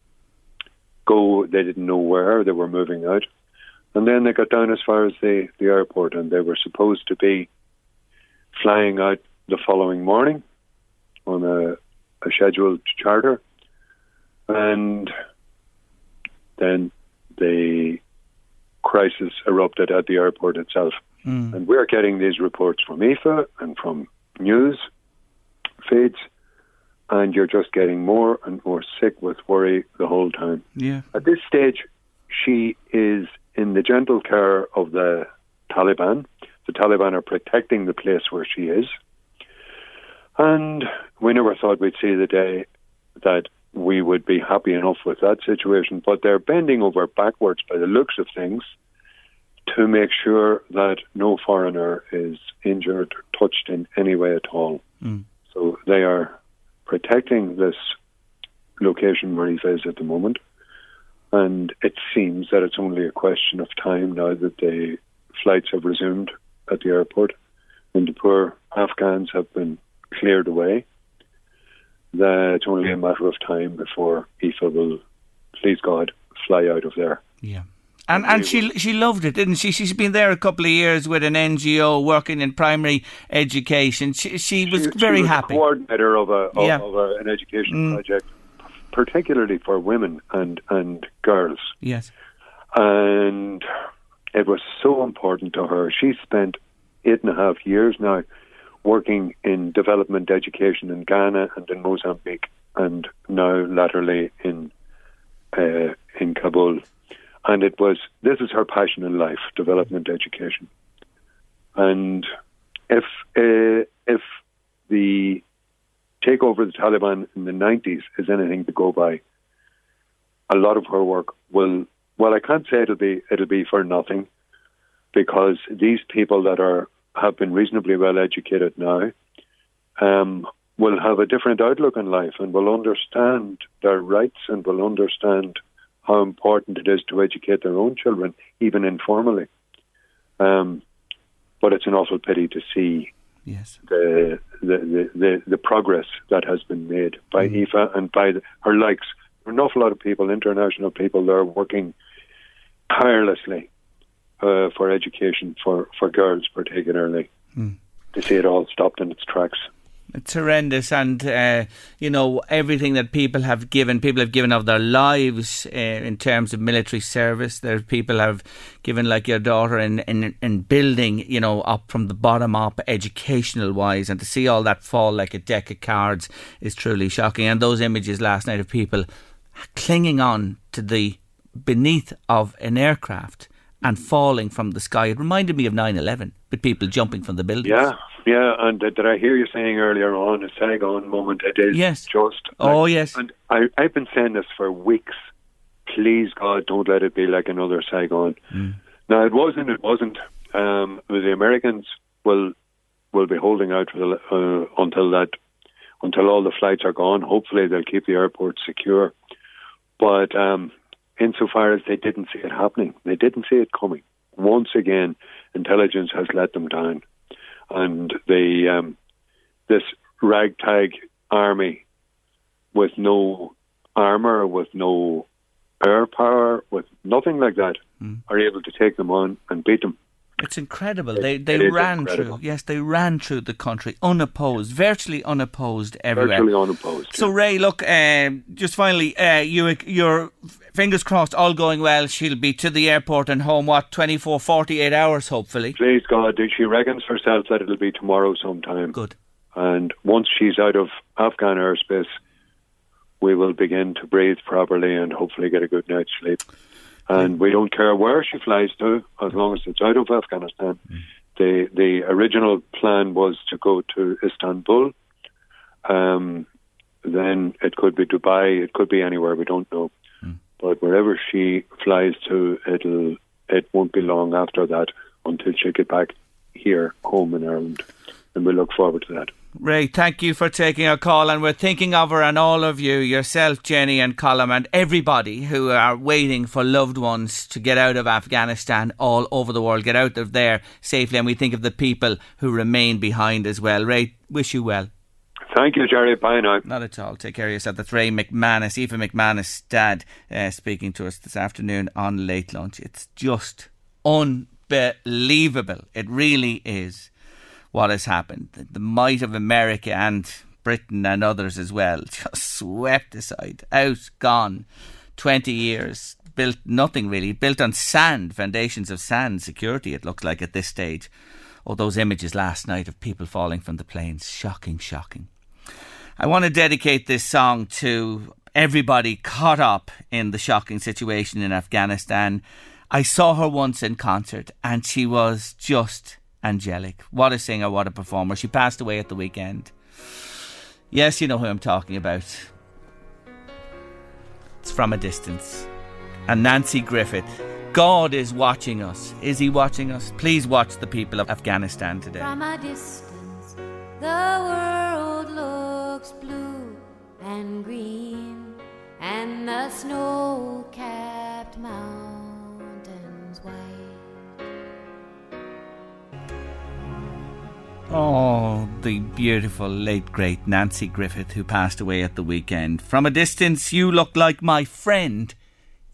go. They didn't know where they were moving out, and then they got down as far as the the airport, and they were supposed to be flying out the following morning on a, a scheduled charter, and then the crisis erupted at the airport itself. Mm. And we're getting these reports from Aoife and from news feeds, and you're just getting more and more sick with worry the whole time. Yeah. At this stage, she is in the gentle care of the Taliban. The Taliban are protecting the place where she is. And we never thought we'd see the day that we would be happy enough with that situation. But they're bending over backwards by the looks of things to make sure that no foreigner is injured or touched in any way at all. Mm. So they are protecting this location where he is at the moment. And it seems that it's only a question of time now that the flights have resumed at the airport and the poor Afghans have been cleared away. That it's only a matter of time before Aoife will, please God, fly out of there. Yeah. And and she she loved it, didn't she? She's been there a couple of years with an NGO working in primary education. She she was She- very she was happy. coordinator of a of, Yeah. of a, an education Mm. project, particularly for women and and girls. Yes. and it was so important to her. She spent eight and a half years now working in development education in Ghana and in Mozambique, and now latterly in uh, in Kabul. And it was this is her passion in life: development education. And if uh, if the takeover of the Taliban in the nineties is anything to go by, a lot of her work will well, I can't say it'll be it'll be for nothing, because these people that are have been reasonably well educated now um, will have a different outlook on life and will understand their rights and will understand how important it is to educate their own children, even informally. Um, but it's an awful pity to see Yes. the the, the, the, the progress that has been made by Aoife and by the, her likes, an awful lot of people, international people, they're working tirelessly uh, for education for, for girls, particularly. Mm. To see it all stopped in its tracks. It's horrendous, and uh, you know everything that people have given. People have given of their lives uh, in terms of military service. There, people have given, like your daughter, in, in in building, you know, up from the bottom up, educational wise, and to see all that fall like a deck of cards is truly shocking. And those images last night of people clinging on to the beneath of an aircraft and falling from the sky. It reminded me of 9-11, with people jumping from the buildings. Yeah, yeah, and did I hear you saying earlier on a Saigon moment? It is Yes. just. Oh, like- yes. And I, I've been saying this for weeks. Please, God, don't let it be like another Saigon. Mm. Now, it wasn't. It wasn't. Um, the Americans will will be holding out for the, uh, until that until all the flights are gone. Hopefully, they'll keep the airport secure. But um, insofar as they didn't see it happening, they didn't see it coming. Once again, intelligence has let them down, and the um, this ragtag army with no armor, with no air power, with nothing like that, are able to take them on and beat them. It's incredible. They they it is ran incredible. through. Yes, they ran through the country unopposed, virtually unopposed everywhere. Virtually unopposed. So Ray, look, um, just finally, uh, you your fingers crossed, all going well. She'll be to the airport and home. What 24, 48 hours, hopefully. Please God, she reckons herself that it'll be tomorrow sometime. Good. And once she's out of Afghan airspace, we will begin to breathe properly and hopefully get a good night's sleep. And we don't care where she flies to, as long as it's out of Afghanistan. The the original plan was to go to Istanbul. Um, then it could be Dubai, it could be anywhere, we don't know. But wherever she flies to, it'll it won't be long after that until she get back here home in Ireland, and we look forward to that. Ray, thank you for taking our call, and we're thinking of her and all of you, yourself, Jenny, and Colin, and everybody who are waiting for loved ones to get out of Afghanistan all over the world, get out of there safely. And we think of the people who remain behind as well. Ray, wish you well. Thank you, Jerry. Bye now. Not at all. Take care of yourself. That's Ray McManus, Aoife McManus' dad, uh, speaking to us this afternoon on Late Lunch. It's just unbelievable. It really is what has happened. The, the might of America and Britain and others as well just swept aside, out, gone. 20 years, built nothing really, built on sand, foundations of sand security, it looks like at this stage. Oh, those images last night of people falling from the planes. Shocking, shocking. I want to dedicate this song to everybody caught up in the shocking situation in Afghanistan. I saw her once in concert and she was just angelic. What a singer, what a performer. She passed away at the weekend. Yes, you know who I'm talking about. It's from a distance. And Nanci Griffith. God is watching us. Is he watching us? Please watch the people of Afghanistan today. From a distance, the world looks blue and green, and the snow capped mountains white. Oh, the beautiful late great Nanci Griffith, who passed away at the weekend. From a distance, you look like my friend,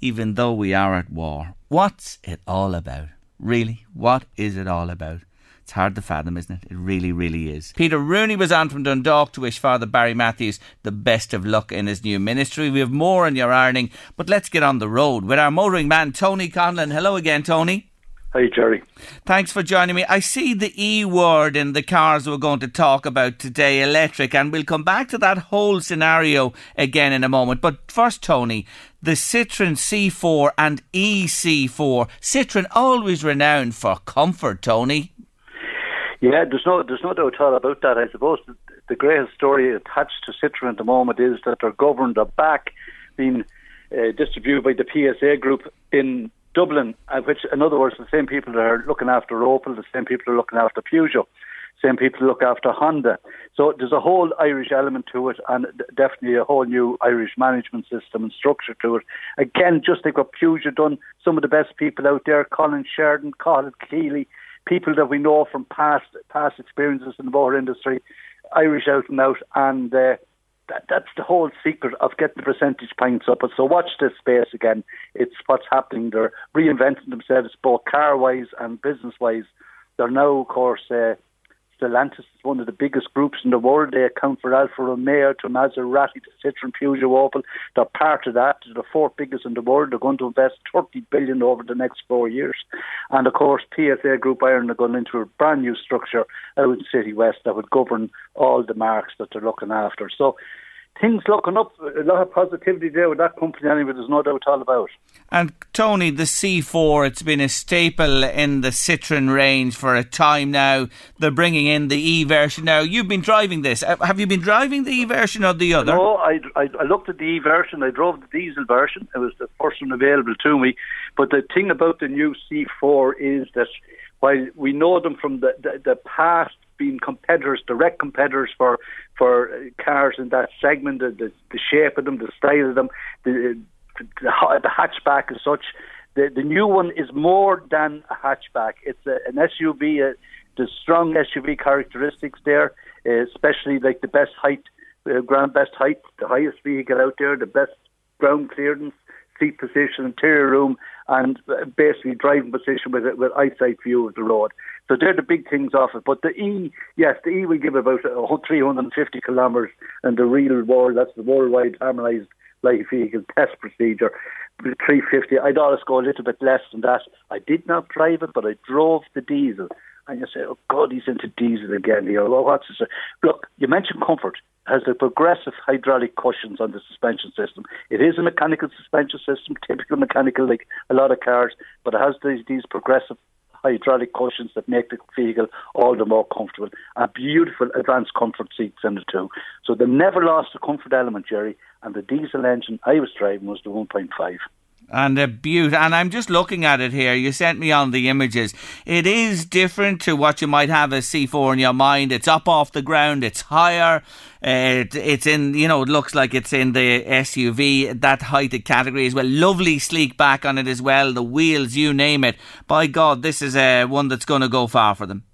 even though we are at war. What's it all about? Really? What is it all about? It's hard to fathom, isn't it? It really, really is. Peter Rooney was on from Dundalk to wish Father Barry Matthews the best of luck in his new ministry. We have more in your ironing, but let's get on the road with our motoring man, Tony Conlon. Hello again, Tony. Hi, Jerry. Thanks for joining me. I see the E word in the cars we're going to talk about today, electric, and we'll come back to that whole scenario again in a moment. But first, Tony, the Citroen C4 and EC4. Citroen always renowned for comfort, Tony. Yeah, there's no there's no doubt at all about that. I suppose the, the greatest story attached to Citroen at the moment is that they're governed are back being uh, distributed by the PSA group in Dublin, uh, which in other words, the same people that are looking after Opel, the same people are looking after Peugeot, same people look after Honda. So there's a whole Irish element to it, and definitely a whole new Irish management system and structure to it. Again, just like what Peugeot done, some of the best people out there, Colin Sheridan, Colin Keeley, people that we know from past past experiences in the motor industry, Irish out and out, and uh, that, that's the whole secret of getting the percentage points up. So watch this space again. It's what's happening. They're reinventing themselves both car wise and business wise. They're now, of course, uh, Stellantis is one of the biggest groups in the world. They account for Alfa Romeo to Maserati to Citroen, Peugeot, Opel. They're part of that. They're the fourth biggest in the world. They're going to invest 30 billion over the next four years. And of course, PSA Group are going into a brand new structure out in Citywest that would govern all the marks that they're looking after. So things looking up, a lot of positivity there with that company anyway, there's no doubt all about. And Tony, the C4, it's been a staple in the Citroen range for a time now. They're bringing in the E version now. You've been driving this. Uh, Have you been driving the E version or the other? No, I, I, I looked at the E version. I drove the diesel version. It was the first one available to me. But the thing about the new C4 is that while we know them from the, the, the past being competitors, direct competitors for for uh, cars in that segment, the, the, the shape of them, the style of them, the, the, the hatchback as such. The, the new one is more than a hatchback. It's a, an SUV. Uh, the strong SUV characteristics there, uh, especially like the best height, uh, ground best height, the highest vehicle out there, the best ground clearance, seat position, interior room, and basically driving position with with eyesight view of the road. So they're the big things off it. But the E, yes, the E will give about uh, 350 kilometres, and the real world, that's the worldwide harmonised light vehicle test procedure. 350, I'd always go a little bit less than that. I did not drive it, but I drove the diesel. And you say, oh God, he's into diesel again. Know, well, what's this? Look, you mentioned comfort. Has the progressive hydraulic cushions on the suspension system. It is a mechanical suspension system, typical mechanical like a lot of cars, but it has these, these progressive hydraulic cushions that make the vehicle all the more comfortable. And beautiful advanced comfort seats in the two. So they never lost the comfort element, Jerry. And the diesel engine I was driving was the 1.5. And a beaut. And I'm just looking at it here. You sent me on the images. It is different to what you might have as C4 in your mind. It's up off the ground. It's higher. It, it's in, you know, it looks like it's in the SUV, that heighted category as well. Lovely sleek back on it as well. The wheels, you name it. By God, this is uh, one that's going to go far for them.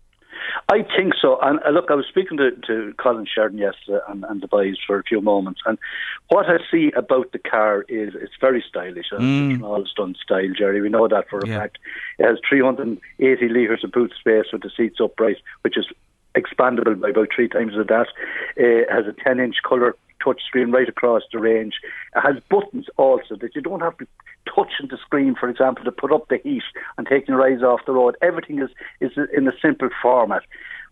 I think so. And uh, look, I was speaking to, to Colin Sheridan yesterday and, and the boys for a few moments. And what I see about the car is it's very stylish. Mm. It's all done style, Jerry. We know that for a Yeah. fact. It has 380 litres of boot space with the seats upright, which is expandable by about three times of that. It has a 10 inch colour touch screen right across the range. It has buttons also that you don't have to touch on the screen, for example, to put up the heat and taking your eyes off the road. Everything is, is in a simple format.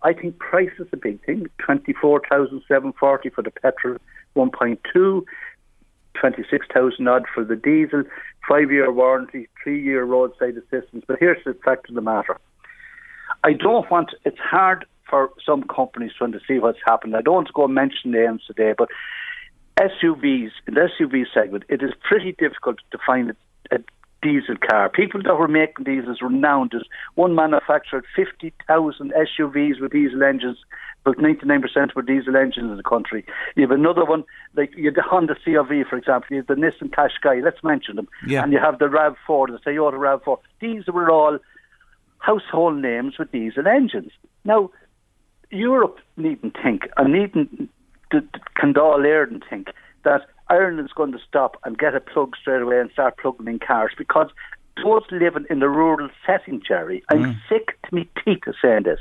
I think price is a big thing. Twenty four thousand seven forty for the petrol, one point two, twenty six thousand odd for the diesel, five year warranty, three year roadside assistance. But here's the fact of the matter. I don't want it's hard for some companies trying to see what's happened. I don't want to go and mention names today, but SUVs, in the SUV segment, it is pretty difficult to find a, a diesel car. People that were making diesels were renowned as one manufactured 50,000 SUVs with diesel engines, but 99% were diesel engines in the country. You have another one, like you have the Honda CRV, for example, you have the Nissan Qashqai, let's mention them. Yeah. And you have the RAV4, the Toyota RAV4. These were all household names with diesel engines. Now, Europe needn't think, and needn't condole Ireland think that Ireland's going to stop and get a plug straight away and start plugging in cars because those living in the rural setting, Jerry, I'm mm. sick to me teeth of saying this.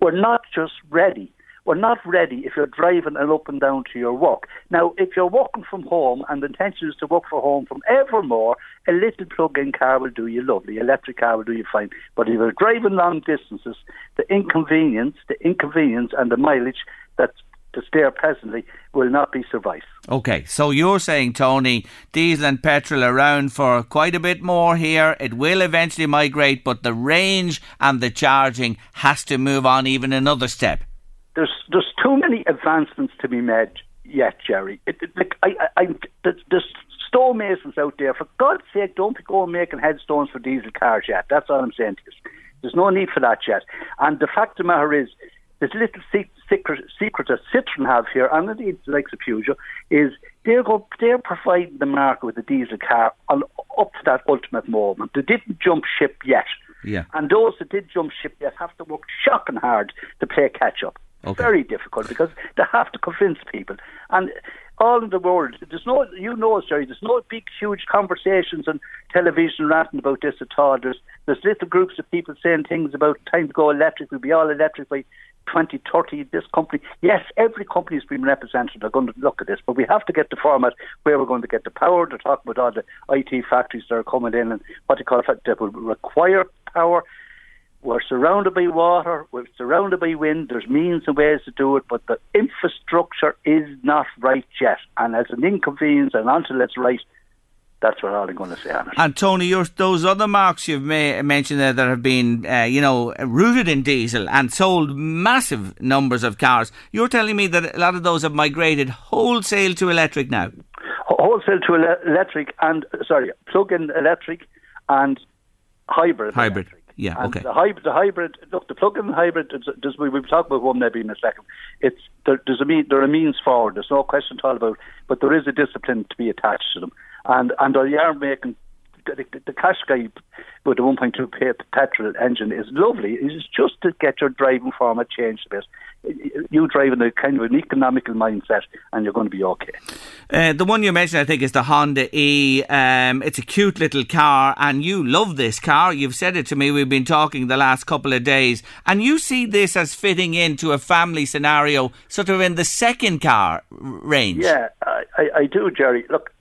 We're not just ready. We're not ready if you're driving and up and down to your work. Now, if you're walking from home and the intention is to work from home from evermore, a little plug-in car will do you lovely. Electric car will do you fine. But if you're driving long distances, the inconvenience, the inconvenience and the mileage that's to stare presently will not be suffice. Okay, so you're saying, Tony, diesel and petrol around for quite a bit more here. It will eventually migrate, but the range and the charging has to move on even another step. There's there's too many advancements to be made yet, Jerry. It, it, like I, I, I there's, there's stonemasons out there. For God's sake, don't be going making headstones for diesel cars yet. That's all I'm saying to you. There's no need for that yet. And the fact of the matter is, this little se- secret, secret that Citroen have here, and indeed the likes of Peugeot, is they're go, they're providing the market with a diesel car on, up to that ultimate moment. They didn't jump ship yet. Yeah. And those that did jump ship yet have to work shocking hard to play catch up. Okay. Very difficult because they have to convince people. And all in the world. There's no, you know, Jerry. There's no big, huge conversations on television ranting about this at all. There's there's little groups of people saying things about time to go electric. We'll be all electric by 2030. This company, yes, every company has been represented. They're going to look at this, but we have to get the format where we're going to get the power. They're talking about all the IT factories that are coming in and what they call that will require power. We're surrounded by water, we're surrounded by wind, there's means and ways to do it, but the infrastructure is not right yet. And as an inconvenience, and until it's right, that's what I'm going to say on it. And Tony, your, those other marks you've ma- mentioned there that have been, uh, you know, rooted in diesel and sold massive numbers of cars, you're telling me that a lot of those have migrated wholesale to electric now? Wholesale to ele- electric and, sorry, plug-in electric and hybrid. Hybrid. Electric. Yeah, And okay. The hybrid, the hybrid. Look, the plug-in hybrid. It's, we will talk about one maybe in a second. It's there, there's a mean, there are means forward. There's no question at all about. But there is a discipline to be attached to them, and and they are making. The, the, guy with the 1.2 petrol engine is lovely. It's just to get your driving format changed a bit. You drive in a kind of an economical mindset, and you're going to be okay. Uh, the one you mentioned, I think, is the Honda E. Um, it's a cute little car, and you love this car. You've said it to me. We've been talking the last couple of days, and you see this as fitting into a family scenario, sort of in the second car range. Yeah, I, I, do, Jerry. Look,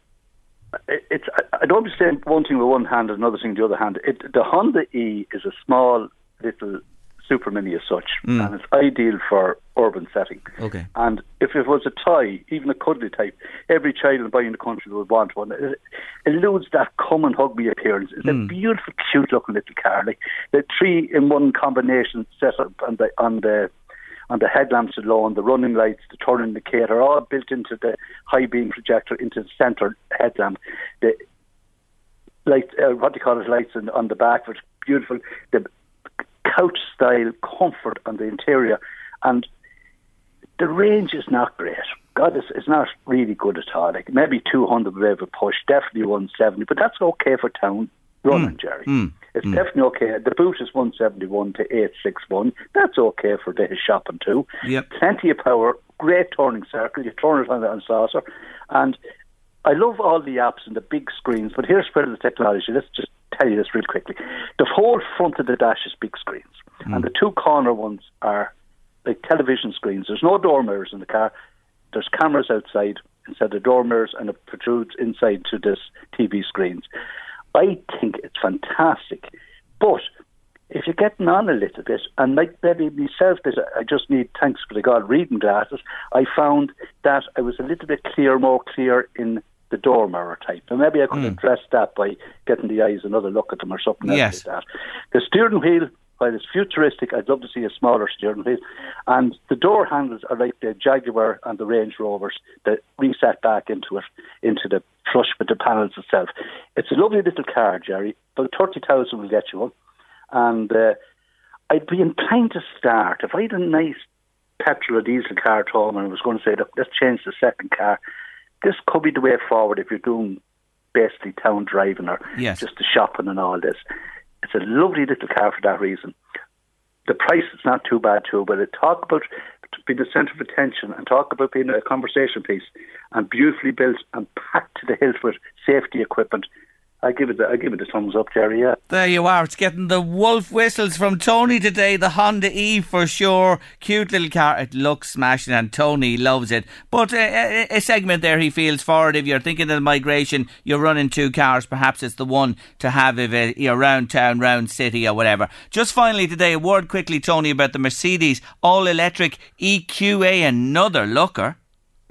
it's I, don't saying one thing with one hand and another thing with the other hand. It, the Honda E is a small little super mini as such, Mm. and it's ideal for urban setting. Okay. And if it was a toy, even a cuddly type, every child in the country would want one. It eludes that come and hug me appearance. It's Mm. a beautiful, cute looking little car. Like the three in one combination set up on the on the on the headlamps alone, the running lights, the turn indicator, all built into the high beam projector into the centre headlamp. The lights, uh, what do you call it, lights on, on the back, which is beautiful. The couch style comfort on the interior, and the range is not great. God, it's, it's not really good at all. Like maybe 200 would have a push, definitely 170, but that's okay for town running, Jerry. Mm. It's mm. definitely okay. The boot is 171 to 861. That's okay for day shopping too. Yep. Plenty of power, great turning circle. You turn it on on saucer. And I love all the apps and the big screens, but here's where the technology. Let's just tell you this real quickly. The whole front of the dash is big screens, and mm. the two corner ones are like television screens. There's no door mirrors in the car. There's cameras outside instead of door mirrors, and it protrudes inside to this TV screens. I think it's fantastic, but if you're getting on a little bit, and like maybe myself, that I just need thanks for the God reading glasses. I found that I was a little bit clear, more clear in the door mirror type, and maybe I could hmm. address that by getting the eyes another look at them or something Yes. like that. The steering wheel, while it's futuristic, I'd love to see a smaller steering wheel, and the door handles are like the Jaguar and the Range Rovers that reset back into it, into the flush with the panels itself. It's a lovely little car, Jerry. About thirty thousand will get you one and uh, I'd be inclined to start if I had a nice petrol or diesel car at home and I was going to say, look, let's change the second car. This could be the way forward if you're doing basically town driving or Yes. just the shopping and all this. It's a lovely little car for that reason. The price is not too bad too, but it talk about being the centre of attention and talk about being a conversation piece and beautifully built and packed to the hilt with safety equipment. I give it the, I give it the thumbs up, Jerry. Yeah. There you are. It's getting the wolf whistles from Tony today. The Honda E for sure. Cute little car. It looks smashing, and Tony loves it. But uh, a, a segment there he feels for it. If you're thinking of migration, you're running two cars. Perhaps it's the one to have if uh, you're around town, round city, or whatever. Just finally today, a word quickly, Tony, about the Mercedes all electric EQA. Another looker.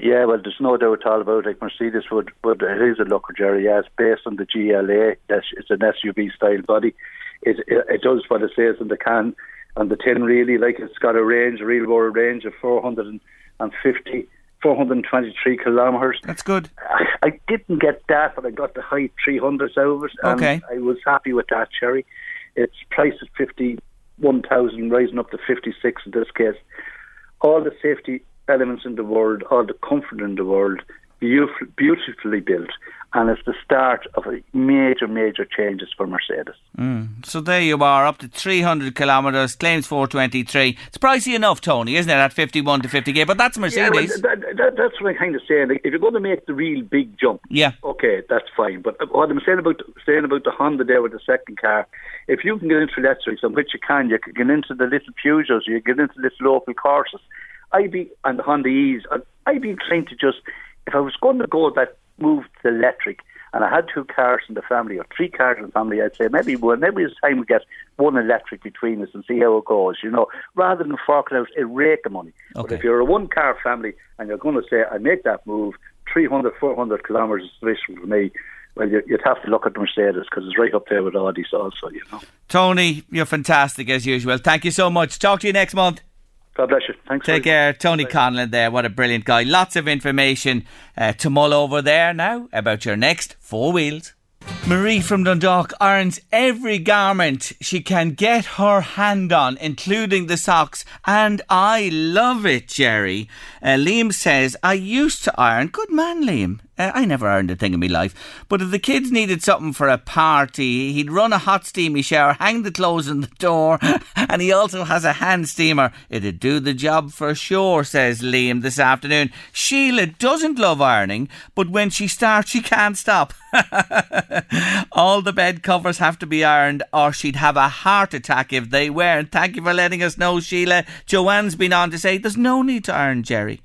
Yeah, well, there's no doubt at all about it. Mercedes would, would it is a looker, Jerry. Yeah, it's based on the GLA. It's an SUV style body. It, it it does what it says in the can on the tin. Really, like it's got a range, a real world range of 450, 423 kilometres. That's good. I, I didn't get that, but I got the high 300s over it. and Okay. I was happy with that, Jerry. It's priced at 51,000, rising up to 56 in this case. All the safety elements in the world, all the comfort in the world, beautiful, beautifully built, and it's the start of a major, major changes for Mercedes. Mm. So there you are, up to 300 kilometres, claims 423. It's pricey enough, Tony, isn't it, at 51 to 50k? But that's Mercedes. Yeah, that, that, that's what I'm kind of saying. Like, if you're going to make the real big jump, yeah, okay, that's fine. But what I'm saying about saying about the Honda there with the second car, if you can get into electrics, and which you can, you can get into the little Peugeots, you get into little local courses. I'd be and the Honda E's. I'd be inclined to just if I was going to go that move to electric, and I had two cars in the family or three cars in the family, I'd say maybe well, maybe it's time we get one electric between us and see how it goes. You know, rather than forking out a rake of money. Okay. But if you're a one car family and you're going to say I make that move, 300, 400 kilometres is sufficient for me. Well, you, you'd have to look at the Mercedes because it's right up there with Audi's also, you know. Tony, you're fantastic as usual. Thank you so much. Talk to you next month. God bless you. Thanks. Take care. Tony Conlon there. What a brilliant guy. Lots of information uh, to mull over there now about your next four wheels. Marie from Dundalk irons every garment she can get her hand on, including the socks, and I love it, Jerry. Uh, Liam says, I used to iron. Good man, Liam. Uh, I never ironed a thing in my life. But if the kids needed something for a party, he'd run a hot steamy shower, hang the clothes in the door, and he also has a hand steamer. It'd do the job for sure, says Liam this afternoon. Sheila doesn't love ironing, but when she starts, she can't stop. All the bed covers have to be ironed, or she'd have a heart attack if they weren't. Thank you for letting us know, Sheila. Joanne's been on to say there's no need to iron, Jerry.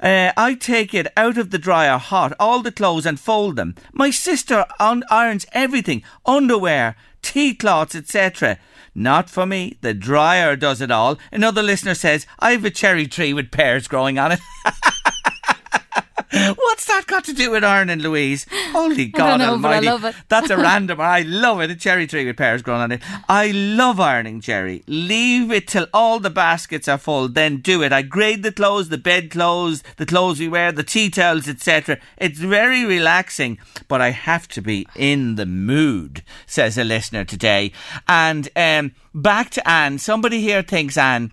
Uh, I take it out of the dryer hot, all the clothes, and fold them. My sister un- irons everything underwear, tea cloths, etc. Not for me. The dryer does it all. Another listener says, I have a cherry tree with pears growing on it. What's that got to do with ironing, Louise? Holy God know, but I Almighty! love it. That's a random. I love it. A cherry tree with pears growing on it. I love ironing, Jerry. Leave it till all the baskets are full, then do it. I grade the clothes, the bed clothes, the clothes we wear, the tea towels, etc. It's very relaxing, but I have to be in the mood, says a listener today. And um, back to Anne. Somebody here thinks Anne.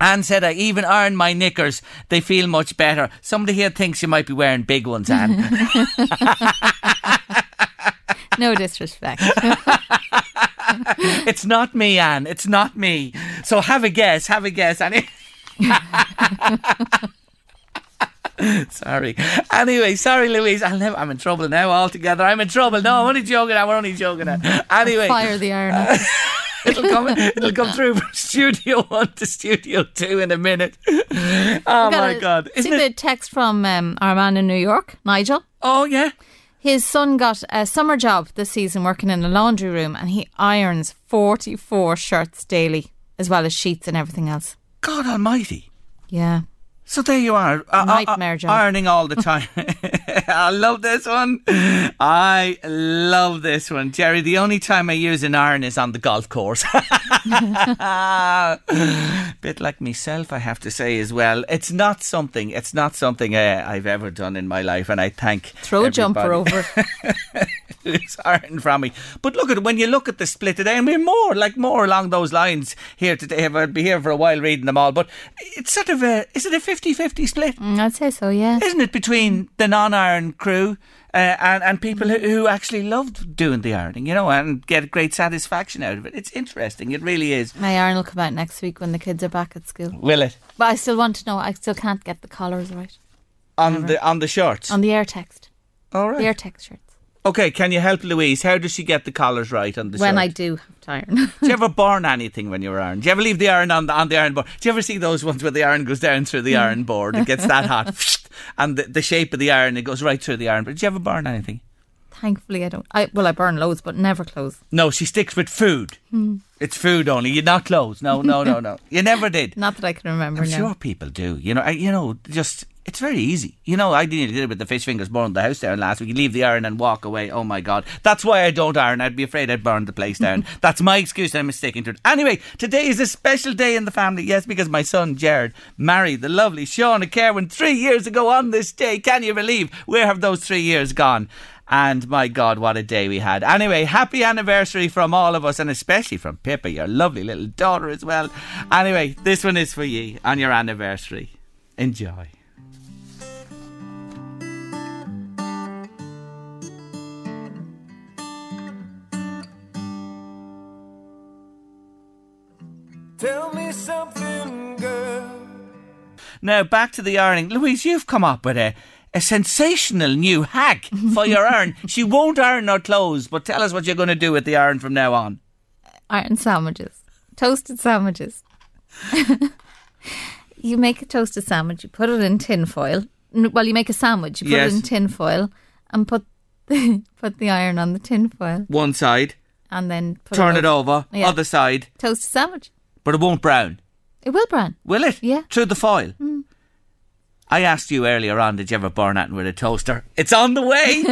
Anne said, I even iron my knickers. They feel much better. Somebody here thinks you might be wearing big ones, Anne. No disrespect. it's not me, Anne. It's not me. So have a guess. Have a guess. Annie. sorry. Anyway, sorry, Louise. I'll never, I'm in trouble now altogether. I'm in trouble. No, I'm only joking. I'm only joking. Anyway, Fire the iron. it'll come. It'll come through from Studio One to Studio Two in a minute. Oh my God! See Isn't it? the text from um, our man in New York, Nigel. Oh yeah. His son got a summer job this season working in a laundry room and he irons 44 shirts daily, as well as sheets and everything else. God Almighty. Yeah. So there you are, uh, uh, uh, job. ironing all the time. I love this one. I love this one, Jerry. The only time I use an iron is on the golf course. Bit like myself, I have to say as well. It's not something. It's not something uh, I've ever done in my life, and I thank Throw a jumper over. it's ironing from me. But look at when you look at the split today, and we're more like more along those lines here today. I'll be here for a while reading them all, but it's sort of a is it a 50-50 split? Mm, I'd say so, yeah. Isn't it between the non-iron crew uh, and and people who, who actually love doing the ironing, you know, and get great satisfaction out of it? It's interesting. It really is. My iron will come out next week when the kids are back at school. Will it But I still want to know, I still can't get the collars right. on the on the shorts? On the air text. All right. The air text shirts. Okay, can you help Louise? How does she get the collars right on the when shirt? I do have to iron. Do you ever burn anything when you were ironing? Do you ever leave the iron on the on the iron board? Do you ever see those ones where the iron goes down through the iron board? It gets that hot, and the, the shape of the iron it goes right through the iron. board. did you ever burn anything? Thankfully, I don't. I Well, I burn loads, but never clothes. No, she sticks with food. Hmm. It's food only. You're not clothes. No, no, no, no. You never did. Not that I can remember I'm now. sure people do. You know, I, you know, just it's very easy. You know, I did it with the fish fingers burned the house down last week. You leave the iron and walk away. Oh my god, that's why I don't iron. I'd be afraid I'd burn the place down. that's my excuse. I'm sticking to it. Anyway, today is a special day in the family. Yes, because my son Jared married the lovely Shauna Kerwin three years ago on this day. Can you believe where have those three years gone? And my God, what a day we had. Anyway, happy anniversary from all of us, and especially from Pippa, your lovely little daughter as well. Anyway, this one is for you on your anniversary. Enjoy. Tell me something, girl. Now back to the ironing. Louise, you've come up with a, a sensational new hack for your iron. She won't iron her clothes, but tell us what you're going to do with the iron from now on. Iron sandwiches, toasted sandwiches. you make a toasted sandwich, you put it in tin foil. N- Well, you make a sandwich, you put Yes. it in tin foil, and put the, put the iron on the tin foil, One side, and then put turn it over, Yeah. other side, Toasted sandwich. But it won't brown. It will brown. Will it? Yeah. Through the foil. Mm. I asked you earlier on, did you ever burn anything with a toaster? It's on the way.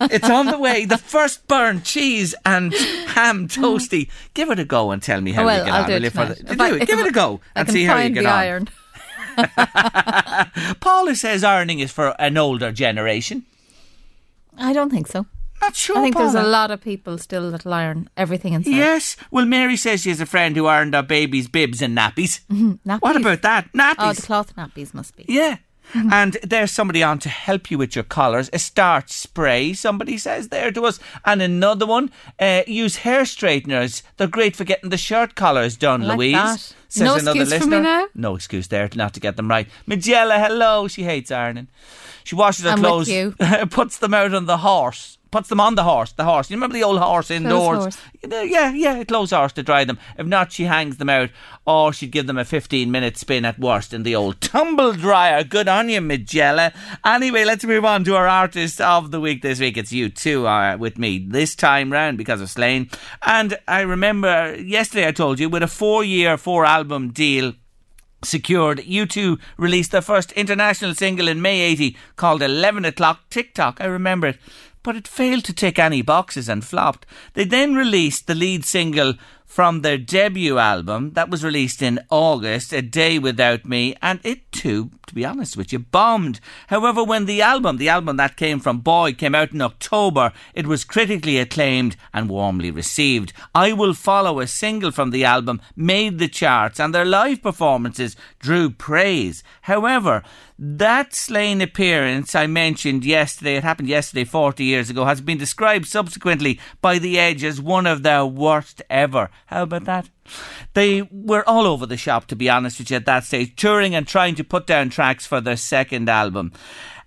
it's on the way. The first burn cheese and ham toasty. Give it a go and tell me how Oh, well, you get I'll on. do it the- do I- it. Give it a go and see how you get the on. iron. Paula says ironing is for an older generation. I don't think so. Not sure. I think there's a lot of people still that'll iron everything inside. Yes. Well, Mary says she has a friend who ironed her baby's bibs and nappies. Nappies. What about that? Nappies. Oh, the cloth nappies must be. Yeah. and there's somebody on to help you with your collars. A starch spray, somebody says there to us. And another one, uh, use hair straighteners. They're great for getting the shirt collars done, I like Louise. that. Says No another excuse for me listener. now? No excuse there not to get them right. Magella, hello. She hates ironing. She washes her I'm clothes, you. puts them out on the horse. Puts them on the horse, the horse. You remember the old horse indoors? horse. Yeah, yeah, a clothes horse to dry them. If not, she hangs them out, or she'd give them a 15 minute spin at worst in the old tumble dryer. Good on you, Magella. Anyway, let's move on to our artist of the week this week. It's U2 uh, with me this time round because of Slane. And I remember yesterday I told you with a four year, four album deal secured. U2 released their first international single in May 80 called 11 O'Clock Tick Tock. I remember it. But it failed to tick any boxes and flopped. They then released the lead single from their debut album that was released in August, A Day Without Me, and it too, to be honest with you, bombed. However, when the album, the album that came from Boy, came out in October, it was critically acclaimed and warmly received. I Will Follow, a single from the album, made the charts and their live performances drew praise. However, that Slane appearance I mentioned yesterday, it happened yesterday, 40 years ago, has been described subsequently by The Edge as one of their worst ever. How about that? They were all over the shop, to be honest with you, at that stage, touring and trying to put down tracks for their second album.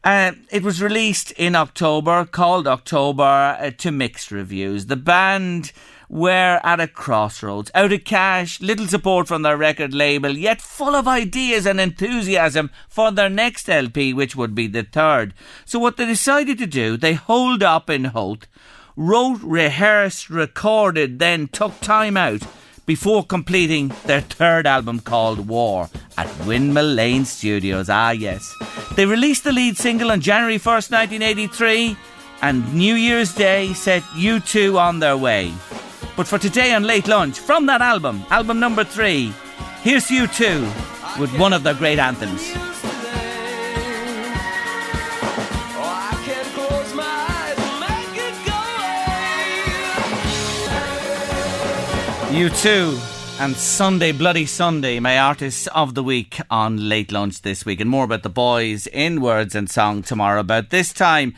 Uh, it was released in October, called October, uh, to mixed reviews. The band were at a crossroads, out of cash, little support from their record label, yet full of ideas and enthusiasm for their next LP, which would be the third. So what they decided to do, they holed up in Howth, wrote, rehearsed, recorded, then took time out before completing their third album called War at Windmill Lane Studios. Ah, yes. They released the lead single on January 1st, 1983, and New Year's Day set U2 on their way. But for today on Late Lunch, from that album, album number three, here's U2 with one of their great anthems. Away. U2 and Sunday Bloody Sunday, my artists of the week on Late Lunch this week, and more about the boys in words and song tomorrow. About this time.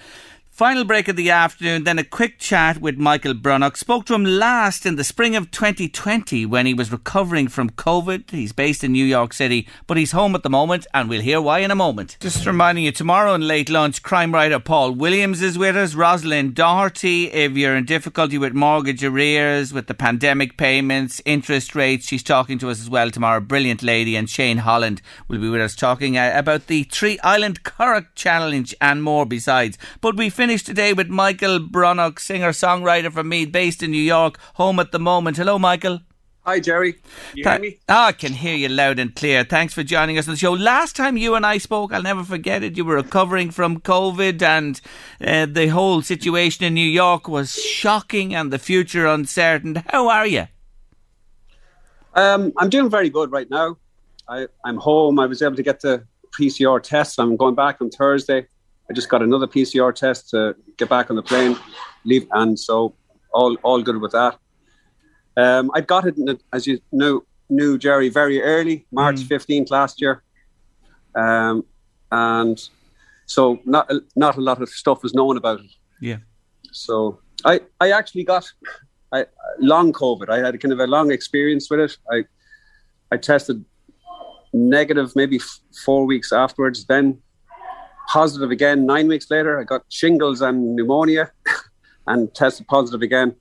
Final break of the afternoon, then a quick chat with Michael Brunnock. Spoke to him last in the spring of 2020 when he was recovering from COVID. He's based in New York City, but he's home at the moment, and we'll hear why in a moment. Just reminding you, tomorrow in late lunch, crime writer Paul Williams is with us, Rosalind Doherty. If you're in difficulty with mortgage arrears, with the pandemic payments, interest rates, she's talking to us as well tomorrow. Brilliant lady, and Shane Holland will be with us talking uh, about the Three Island Curragh Challenge and more besides. But we finish today with Michael Brunnock, singer songwriter from Meath, based in New York, home at the moment. Hello, Michael. Hi, Jerry. You hear me? Ah, I can hear you loud and clear. Thanks for joining us on the show. Last time you and I spoke, I'll never forget it. You were recovering from COVID, and uh, the whole situation in New York was shocking, and the future uncertain. How are you? Um, I'm doing very good right now. I, I'm home. I was able to get the PCR test. I'm going back on Thursday. I just got another PCR test to get back on the plane, leave, and so all all good with that. Um, I got it, as you know, knew Jerry very early, March Mm. fifteenth last year, um, and so not a- not a lot of stuff was known about it. Yeah. So I, I actually got I, long COVID. I had kind of a long experience with it. I I tested negative maybe f- four weeks afterwards. Then positive again nine weeks later. I got shingles and pneumonia, and tested positive again,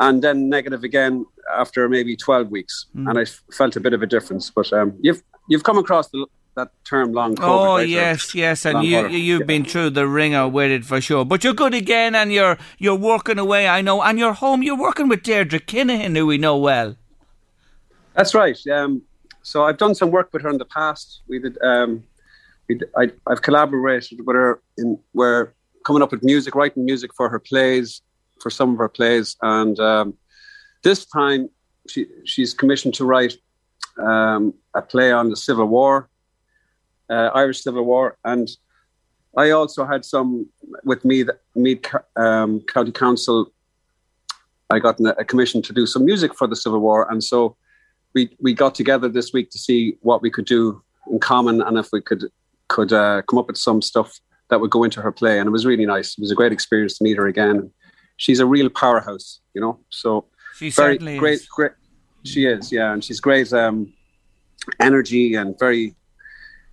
and then negative again after maybe twelve weeks. Mm. And I f- felt a bit of a difference. But um, you've you've come across the, that term long COVID. Oh right? Yes, yes, and long you you've been through the wringer with it for sure. But you're good again, and you're you're working away. I know, and you're home. You're working with Deirdre Kinahan, who we know well. That's right. Um, so I've done some work with her in the past. We did. Um, we did, I, I've collaborated with her in we're coming up with music, writing music for her plays, for some of her plays, and um, this time she she's commissioned to write um, a play on the Civil War, uh, Irish Civil War, and I also had some with me that Meath um, County Council. I got a commission to do some music for the Civil War, and so we we got together this week to see what we could do in common and if we could could uh, come up with some stuff that would go into her play. And it was really nice. It was a great experience to meet her again. She's a real powerhouse, you know. So She very certainly great, is. great. She is, yeah, and she's great um, energy and very.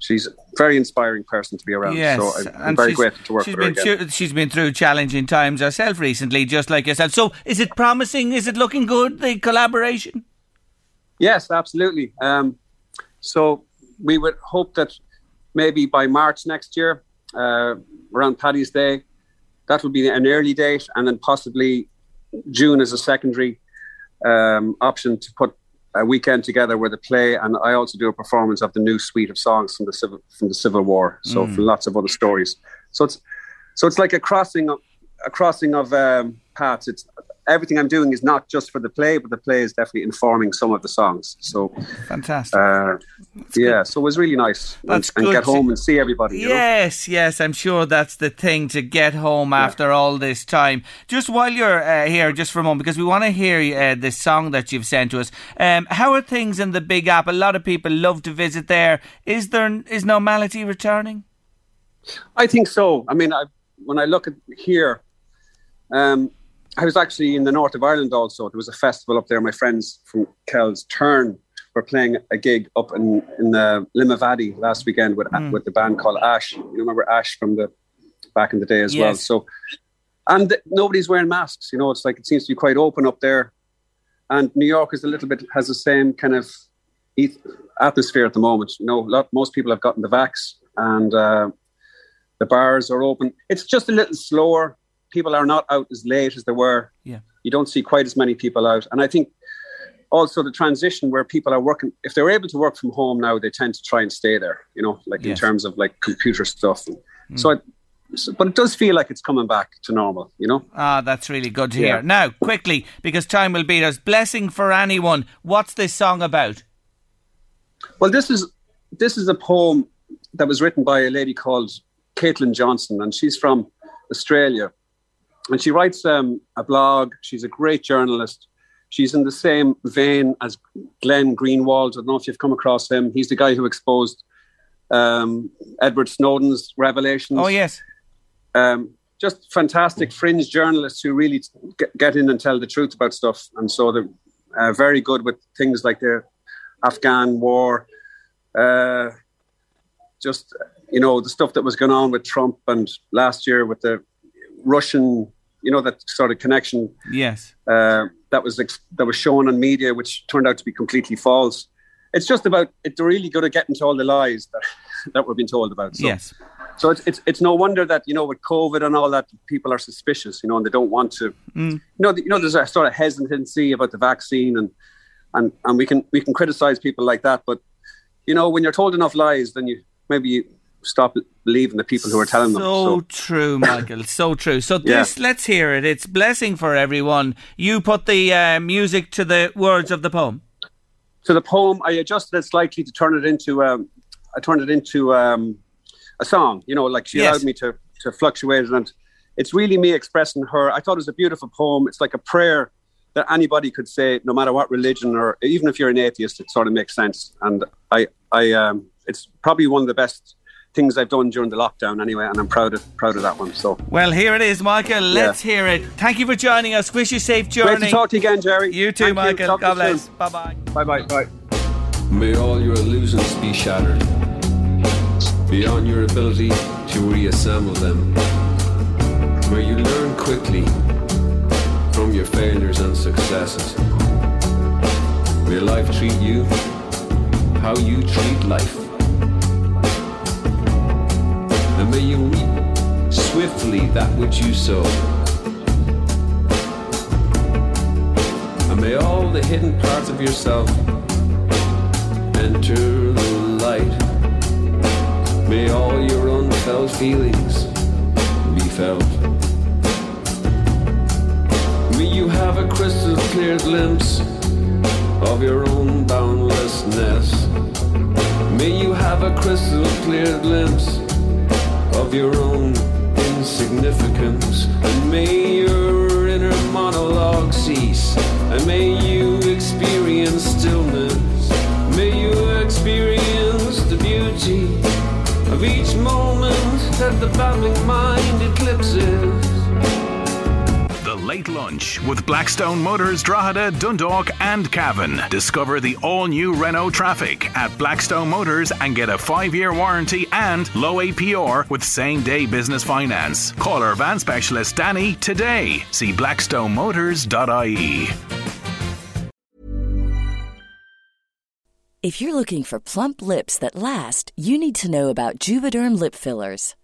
She's a very inspiring person to be around. Yes, so I'm, I'm very grateful to work she's with her been again. she's been through challenging times herself recently, just like yourself. So, is it promising? Is it looking good? The collaboration. Yes, absolutely. Um, so we would hope that maybe by March next year, uh, around Paddy's Day, that would be an early date, and then possibly June as a secondary um, option to put a weekend together with a play. And I also do a performance of the new suite of songs from the civil from the Civil War. So Mm. from lots of other stories. So it's so it's like a crossing of a crossing of um, paths. It's everything I'm doing is not just for the play, but the play is definitely informing some of the songs. So Fantastic. uh, yeah, so it was really nice and, That's and good get home and see everybody. You know? Yes, yes, I'm sure that's the thing to get home after all this time. Just while you're uh, here, just for a moment, because we want to hear uh, this song that you've sent to us. Um, how are things in the Big App? A lot of people love to visit there. Is there is normality returning? I think so. I mean, I, when I look at here, um, I was actually in the north of Ireland also. There was a festival up there. My friends from Kells Turn were playing a gig up in in the Limavady last weekend with Mm. with the band called Ash. You remember Ash from the back in the day as well. So, and th- nobody's wearing masks. You know, it's like it seems to be quite open up there. And New York is a little bit has the same kind of eth- atmosphere at the moment. You know, a lot, most people have gotten the vax, and uh, the bars are open. It's just a little slower. People are not out as late as they were. Yeah. You don't see quite as many people out, and I think also the transition where people are working. If they're able to work from home now, they tend to try and stay there. You know, like in terms of like computer stuff. Mm. So, I, so, but it does feel like it's coming back to normal. You know. Ah, that's really good to Yeah. hear. Now, quickly, because time will beat us. Blessing for anyone. What's this song about? Well, this is this is a poem that was written by a lady called Caitlin Johnstone, and she's from Australia, and she writes um, a blog. She's a great journalist. She's in the same vein as Glenn Greenwald. I don't know if you've come across him. He's the guy who exposed um, Edward Snowden's revelations. Oh yes. Um, just fantastic fringe journalists who really get, get in and tell the truth about stuff. And so they're uh, very good with things like the Afghan war, uh, just, you know, the stuff that was going on with Trump and last year with the Russian, you know, that sort of connection Yes. uh, that was ex- that was shown on media, which turned out to be completely false. It's just about it's really good at getting to all the lies that that we're being told about. So, Yes. So it's, it's it's no wonder that you know with COVID and all that people are suspicious, you know, and they don't want to. Mm. You know, you know, there's a sort of hesitancy about the vaccine, and and and we can we can criticize people like that, but you know, when you're told enough lies, then you maybe you stop believing the people who are telling them. So So true, Michael. So true. So Yeah. this, let's hear it. It's blessing for everyone. You put the uh, music to the words of the poem. So the poem, I adjusted it slightly to turn it into, um, I turned it into um, a song. You know, like she Yes. allowed me to to fluctuate, it, and it's really me expressing her. I thought it was a beautiful poem. It's like a prayer that anybody could say, no matter what religion, or even if you're an atheist, it sort of makes sense. And I, I, um, it's probably one of the best things I've done during the lockdown, anyway, and I'm proud of proud of that one. So Well, here it is, Michael. Let's hear it. Thank you for joining us. Wish you safe journey. great to talk to you again, Jerry. You too, Thank Michael. Talk to God you bless. soon. Bye bye. Bye bye. Bye. May all your illusions be shattered beyond your ability to reassemble them. May you learn quickly from your failures and successes. May life treat you how you treat life. May you reap swiftly that which you sow. And may all the hidden parts of yourself enter the light. May all your unfelt feelings be felt. May you have a crystal clear glimpse of your own boundlessness. May you have a crystal clear glimpse of your own insignificance. And may your inner monologue cease. And may you experience stillness. May you experience the beauty of each moment that the babbling mind eclipses. With Blackstone Motors, Drogheda, Dundalk, and Cavan. Discover the all new Renault Trafic at Blackstone Motors and get a five year warranty and low APR with same day business finance. Call our van specialist Danny today. See blackstonemotors.ie. If you're looking for plump lips that last, you need to know about Juvederm lip fillers.